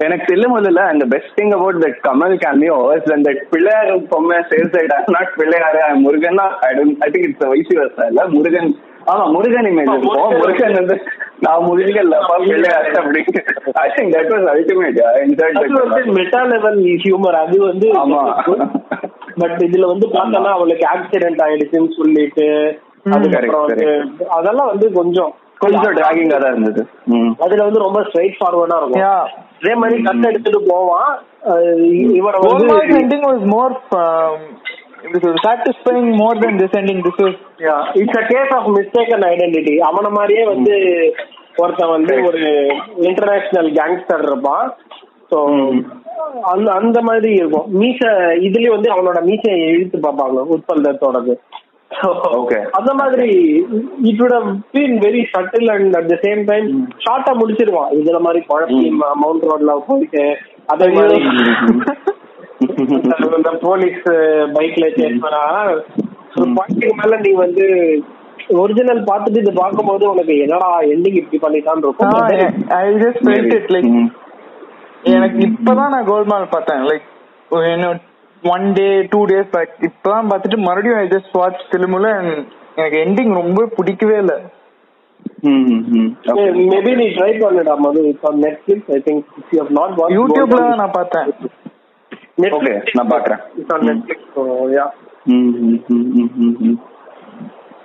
எனக்கு தெல்லுமல்ல அந்த best thing about that Kamal cameo is அந்த பிள்ளையார் பொம்மை sales item not Pillaiyar Murugan I think it's vice versa இல்ல? முருகன் ஆமா முருகன் இமேஜ் இருக்கும். முருகன் வந்து நான் முருகன் பிள்ளையார் அப்படின்னு. I think that was ultimate அது வந்து மெட்டா லெவல் ஹியூமர் அது வந்து ஆமா. பட் இதுல வந்து பார்த்தோம்னா அவளுக்கு ஆக்சிடென்ட் ஆயிடுச்சுன்னு சொல்லிட்டு அதுக்கப்புறம் அதெல்லாம் வந்து கொஞ்சம் கொஞ்சம் டிராகிங்கா தான் இருந்தது. அதுல வந்து ரொம்ப ஸ்ட்ரைட் ஃபார்வர்டா இருக்கும். அதே மாதிரி கட் எடுத்துட்டு போவான். இவனை வந்து was more satisfying more than this ending this is it's a case of mistake and identity அவன மாதிரியே வந்து ஒருத்தன் வந்து ஒரு இன்டர்நேஷனல் கேங்ஸ்டர் இருப்பான். ஸோ அந்த அந்த மாதிரி இருக்கும். மீச இதுலயும் வந்து அவனோட மீசையை இழுத்து பார்ப்பாங்க உட்பல்தத்தோடது அந்த மாதிரி இட் would have been very subtle and at the same time ஷார்ட்டா முடிச்சிருவான். இதுல மாதிரி குழப்பி மவுண்ட் ரோட்ல போயிட்டு அதே மாதிரி இந்த போலீஸ் பைக்ல சேஸ் பண்ணா ஒரு பாயிண்ட்டுக்கு மேல நீ வந்து ஒரிஜினல் பார்த்துட்டு இது பார்க்கும்போது உனக்கு என்னடா எண்டிங் இப்படி பண்ணிட்டான் இருக்கும். But then I I just felt it like ம். எனக்கு இப்பதான் நான் கோல்மால் பார்த்தேன். Like one day two days back இப்பதான் பார்த்துட்டு மறுபடியும் ஐ ஜஸ்ட் வாட்ச் திரும்பல எனக்கு எண்டிங் ரொம்ப பிடிக்கவே இல்ல. மேபி நீ ட்ரை பண்ணுடா Madhu on Netflix I think if you have not watch யூடியூப்ல நான் பார்த்தேன். Okay, நான் பார்க்கறேன். It's on Netflix so yeah.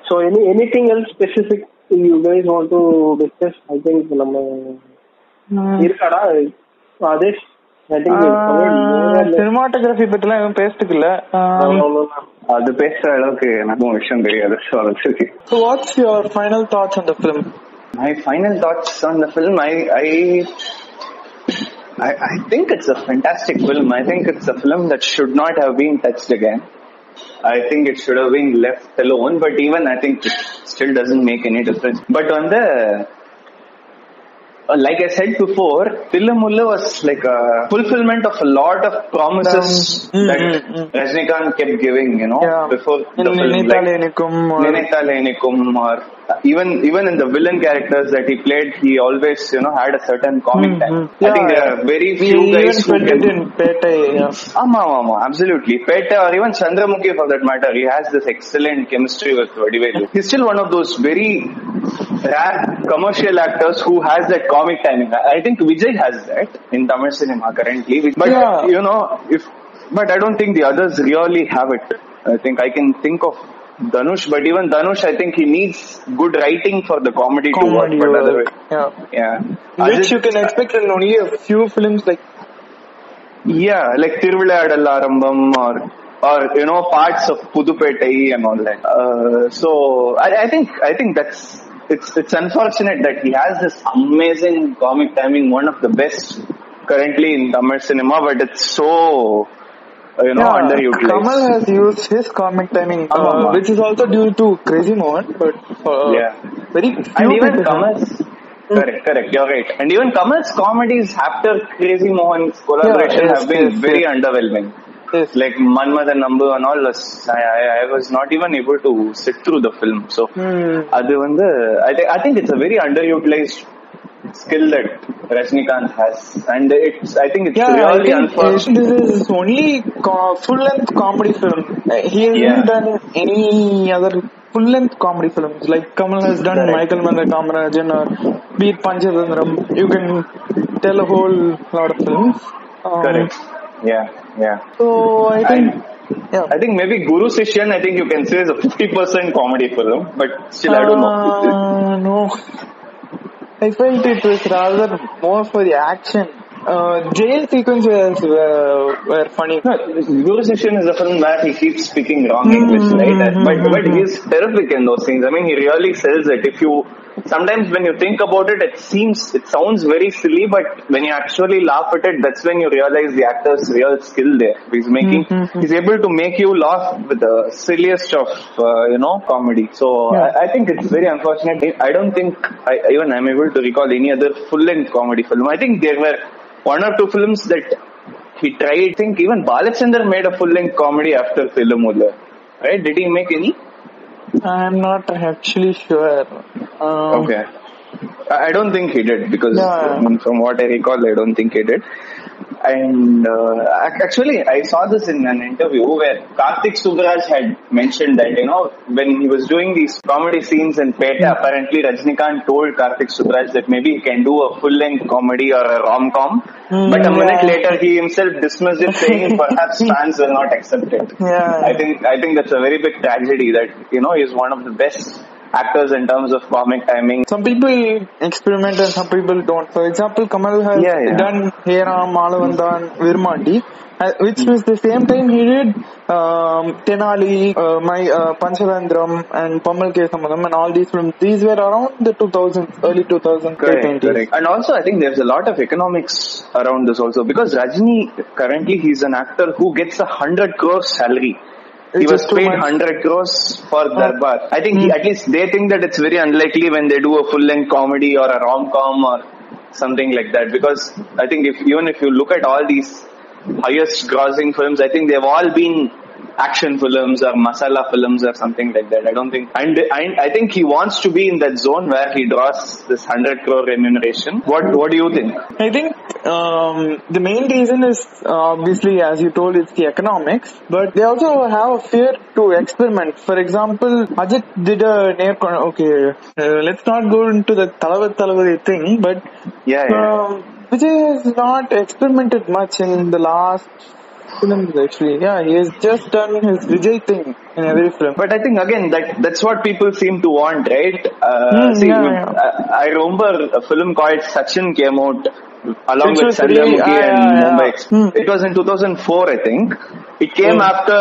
So any anything else specific you guys want to discuss I think நம்ம இருக்காடா? ஆதேஷ் ஐ சினிமாட்டோகிராஃபி பத்திலாம் எதுவும் பேசிட்டு இல்ல அது பேசுற அளவுக்கு எனக்கும் விஷயம் தெரியாது So, அது what's your final thoughts on the film? My final thoughts on the film, I, I, think it's a fantastic film. I think it's a film that should not have been touched again. I think it should have been left alone, but even I think it still doesn't make any difference. But on the, uh, like I said before, Thillu Mullu was like a fulfillment of a lot of promises Um, mm, that mm, mm. Rajnikant kept giving, you know, Yeah. before the In film. Like, or- Ninaithale Inikkum or even even in the villain characters that he played, he always you know had a certain comic Mm, time. mm. I think there are very we few even guys who can. in Pete. Yeah. Ama, absolutely. Peta or even Chandramukhi for that matter, he has this excellent chemistry with Vadivelu. He's still one of those very rare commercial actors who has that comic timing. I think Vijay has that in Tamil cinema currently. But Yeah. you know, if but I don't think the others really have it. I think I can think of Dhanush, but even Dhanush, I think he needs good writing for the comedy, to work. Comedy But work. otherwise, Yeah. yeah. Which Ajit- you can expect in only a few films like Yeah, like Tiruvilayadal Arambam or or you know parts of Pudupettai and all that. Uh, so I, I think I think that's it's it's unfortunate that he has this amazing comic timing, one of the best currently in Tamil cinema, but it's so uh, you know Yeah, underutilized. Kamal has used his comic timing, uh, Amma. which is also due to Crazy Mohan, but uh, Yeah. very and even Kamal's correct, correct, you're right. And even Kamal's comedies after Crazy Mohan's collaboration yes, have been yes, very yes. underwhelming. Like Manmad and and all, I, I, I was not even able to sit through the film. So, mm. I, think I think it's a very underutilized skill that Rajnikant has, and it's I think it's yeah, really unfortunate. This is his only co- full-length comedy film. Eh, he hasn't yeah. done any other full-length comedy films like Kamal has done Michael Madana Kama Rajan or Beat Panchadandram. You can tell a whole lot of films. Um, Correct. Yeah yeah. So I think, yeah. I think maybe Guru Sishyan, I think you can say is a 50% comedy film, but still I don't know. Uh, no. I felt it was rather more for the action. Uh, jail sequences were, were funny. No, Guru Sishyan is a film where he keeps speaking wrong English, right? Mm-hmm. But but he's terrific in those things. I mean, he really sells it. If you sometimes when you think about it, it seems it sounds very silly, but when you actually laugh at it, that's when you realize the actor's real skill there. He's making Mm-hmm. he's able to make you laugh with the silliest of uh, you know comedy. So Yeah. I, I think it's very unfortunate. I don't think I, even I'm able to recall any other full-length comedy film. I think there were one or two films that he tried. I think even Balachander made a full-length comedy after Thillu Mullu. Right? Did he make any? I'm not actually sure. Um, Okay. I don't think he did because Yeah. from what I recall, I don't think he did. And uh, actually, I saw this in an interview where Karthik Subbaraj had mentioned that you know when he was doing these comedy scenes in Peta, apparently Rajnikant told Karthik Subbaraj that maybe he can do a full-length comedy or a rom-com. Mm, but a minute yeah. later, he himself dismissed it, saying perhaps fans will not accept it. Yeah. I think I think that's a very big tragedy that you know he's one of the best actors in terms of comic timing. Some people experiment and some people don't. For example, Kamal has Yeah, yeah. done Hera, Malavandan, Virumaandi, uh, which was the same time he did um, Tenali, uh, my uh, Panchalandram and Pammal K. Sambandam and all these films. These were around the 2000s, early 2000s, Correct, correct. And also, I think there's a lot of economics around this also because Rajini currently he's an actor who gets a hundred crore salary. He was paid hundred crores for Darbar. I think he, Hmm. at least they think that it's very unlikely when they do a full-length comedy or a rom-com or something like that. Because I think if even if you look at all these highest grossing films, I think they've all been action films or masala films or something like that. I don't think, and, and I think he wants to be in that zone where he draws this hundred crore remuneration. What What do you think? I think um, the main reason is obviously, as you told, it's the economics, but they also have a fear to experiment. For example, Ajit did a near okay. Uh, let's not go into the Talavat Talavadi thing, but Yeah, yeah. um, Vijay has not experimented much in the last films. Actually, yeah, he has just done his Vijay thing in every film. But I think again that that's what people seem to want, right? Uh, Hmm, see, yeah, yeah. I, I remember a film called Sachin came out along Which with Chandramukhi ah, and yeah. Mumbai. Hmm. It was in 2004, I think. It came Hmm. after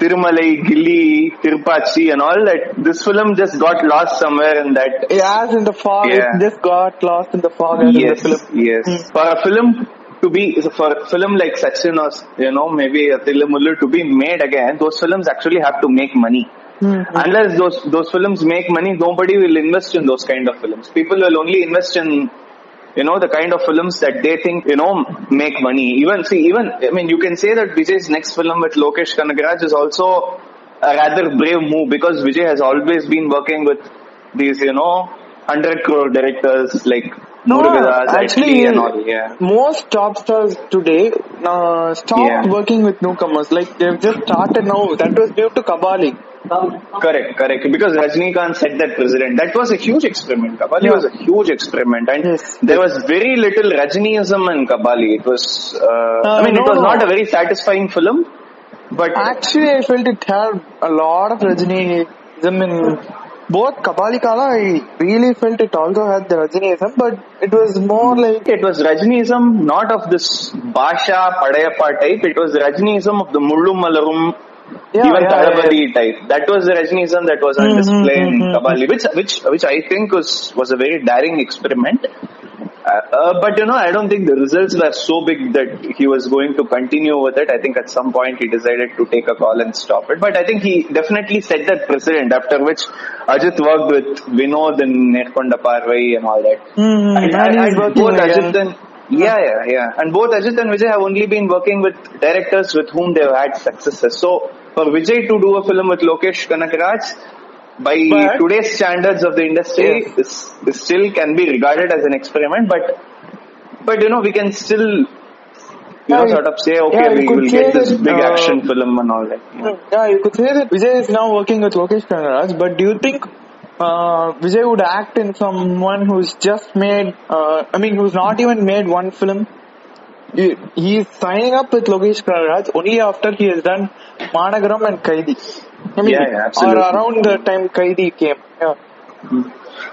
Tirumalai, Gilli, Tirupachi and all that. This film just got lost somewhere in that. As in the fog, Yeah. it just got lost in the fog Yes, in the film. yes. Hmm. For a film to be, for a film like Sachin or, you know, maybe a Thillu Mullu to be made again, those films actually have to make money. Hmm. Unless those those films make money, nobody will invest in those kind of films. People will only invest in you know the kind of films that they think you know make money. Even see, even I mean, you can say that Vijay's next film with Lokesh Kanagaraj is also a rather brave move because Vijay has always been working with these you know hundred crore directors like No, Murugadas, actually, IT and all. Yeah. most top stars today uh, stopped Yeah. working with newcomers. Like they've just started now. That was due to Kabali. Correct, correct. Because Rajnikant set that precedent. That was a huge experiment. Kabali Yeah. was a huge experiment, and Yes. there was very little Rajiniism in Kabali. It was, uh, Uh, I mean, it was no. not a very satisfying film, but Actually, I felt it had a lot of Rajiniism in both Kabali Kala. I really felt it also had the Rajiniism, but it was more like it was Rajiniism not of this Basha Padayappa type. It was Rajiniism of the Mullum Malarum, Yeah, even yeah, Thalapathy type. That was the Rajiniism that was on Mhm, display in mhm. Kabali, which which which I think was was a very daring experiment. Uh, uh, but you know, I don't think the results were so big that he was going to continue with it. I think at some point he decided to take a call and stop it. But I think he definitely set that precedent. After which Ajit worked with Vinod and Nerkonda Parvai and all that. hmm, And, and and both again. Ajit and yeah, yeah, yeah. And both Ajit and Vijay have only been working with directors with whom they've had successes. So for Vijay to do a film with Lokesh Kanagaraj, by But- today's standards of the industry, this, this still can be regarded as an experiment. But but you know we can still you Yeah, know sort of say okay yeah, we will get this that, big uh, action film and all that. Yeah. Yeah, you could say that Vijay is now working with Lokesh Kanagaraj, but do you think uh, Vijay would act in someone who's just made, uh, I mean, who's not even made one film? He- He's signing up with Lokesh Kanagaraj only after he has done Managaram and Kaidi. I mean, Yeah, yeah, or around the time Kaidi came. Yeah.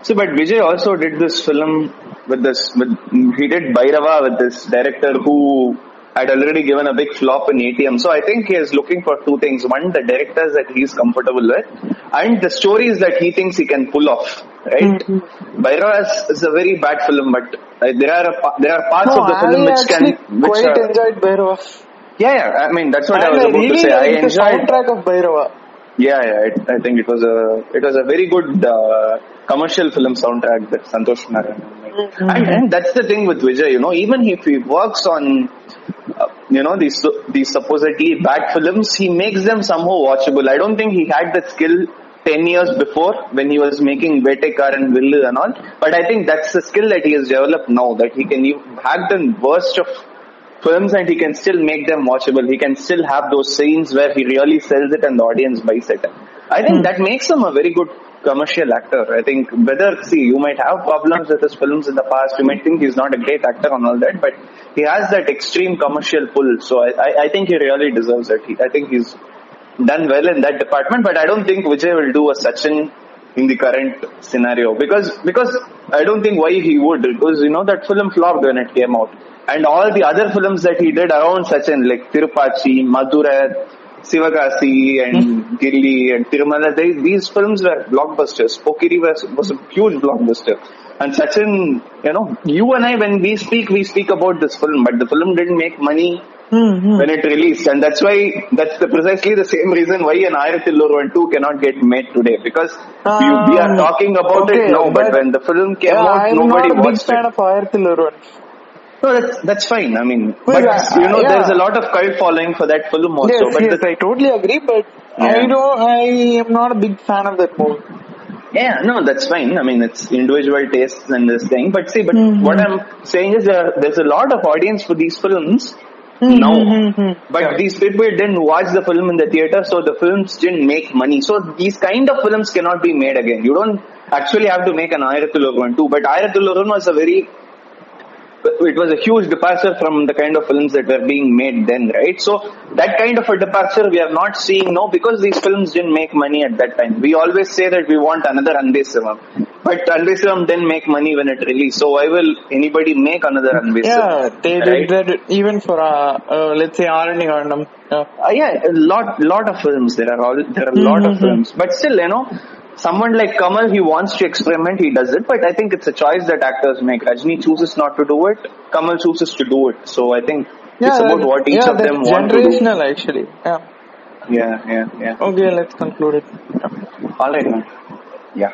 So, but Vijay also did this film with this. With, he did Bhairava with this director who had already given a big flop in ATM. So I think he is looking for two things: one, the directors that he is comfortable with, and the stories that he thinks he can pull off. Right? Bhairava is, is a very bad film, but uh, there are a, there are parts No, of the film I which actually can. Which quite are, enjoyed Bhairava. yeah, yeah. I mean, that's what I was I about really to say. I liked the soundtrack of Bhairava. Yeah, yeah. It, I think it was a it was a very good uh, commercial film soundtrack that Santosh Narayan made. Mhm. And, and that's the thing with Vijay. You know, even if he works on uh, you know these these supposedly bad films, he makes them somehow watchable. I don't think he had that skill. 10 years before when he was making Vetekar and Villu and all. But I think that's the skill that he has developed now that he can even have the worst of films and he can still make them watchable. He can still have those scenes where he really sells it and the audience buys it. I think hmm. that makes him a very good commercial actor. I think whether, see, you might have problems with his films in the past, you might think he's not a great actor and all that, but he has that extreme commercial pull. So I, I, I think he really deserves it. He, I think he's done well in that department, but I don't think Vijay will do a Sachin in the current scenario. Because because I don't think why he would because you know that film flopped when it came out. And all the other films that he did around Sachin like Tirupachi, Madura, Sivakasi and hmm. Gilli and Tirumala, they, these films were blockbusters. Pokiri was, was a huge blockbuster. And Sachin, you know, you and I, when we speak, we speak about this film, but the film didn't make money Hmm, when it released. And that's why, that's the precisely the same reason why an Ayrathillur 2 cannot get made today. Because you, we are Um, talking about okay, it now, but, but- when the film came Yeah, out, I'm nobody not a big watched fan it. of Ayrathillur No, that's, that's fine. I mean, Well, but you know, yeah. there's a lot of cult following for that film also. Yes, but yes, I totally agree, but I Yeah. don't, I am not a big fan of that movie. Yeah, no, that's fine. I mean, it's individual tastes and this thing. But see, but Mhm. what I'm saying is there, there's a lot of audience for these films now. Mhm. But Yeah. these people didn't watch the film in the theater, so the films didn't make money. So these kind of films cannot be made again. You don't actually have to make an Ayrathulur too. But Ayrathulur was a very it was a huge departure from the kind of films that were being made then, right? So that kind of a departure we are not seeing now because these films didn't make money at that time. We always say that we want another Anbe Sivam, but Anbe Sivam didn't make money when it released. So why will anybody make another Anbe Sivam? Yeah, they right? did that even for, uh, uh, let's say, Aaranya Kaandam. Yeah. Uh, yeah, a lot, lot of films. There are all, there are a lot of Mhm. films, but still, you know, someone like Kamal, he wants to experiment, he does it. But I think it's a choice that actors make. Rajni chooses not to do it. Kamal chooses to do it. So I think Yeah, it's about what each yeah, of them that's want to do. generational actually. Yeah. Yeah, yeah, yeah. Okay, let's conclude it. All right, man. Yeah.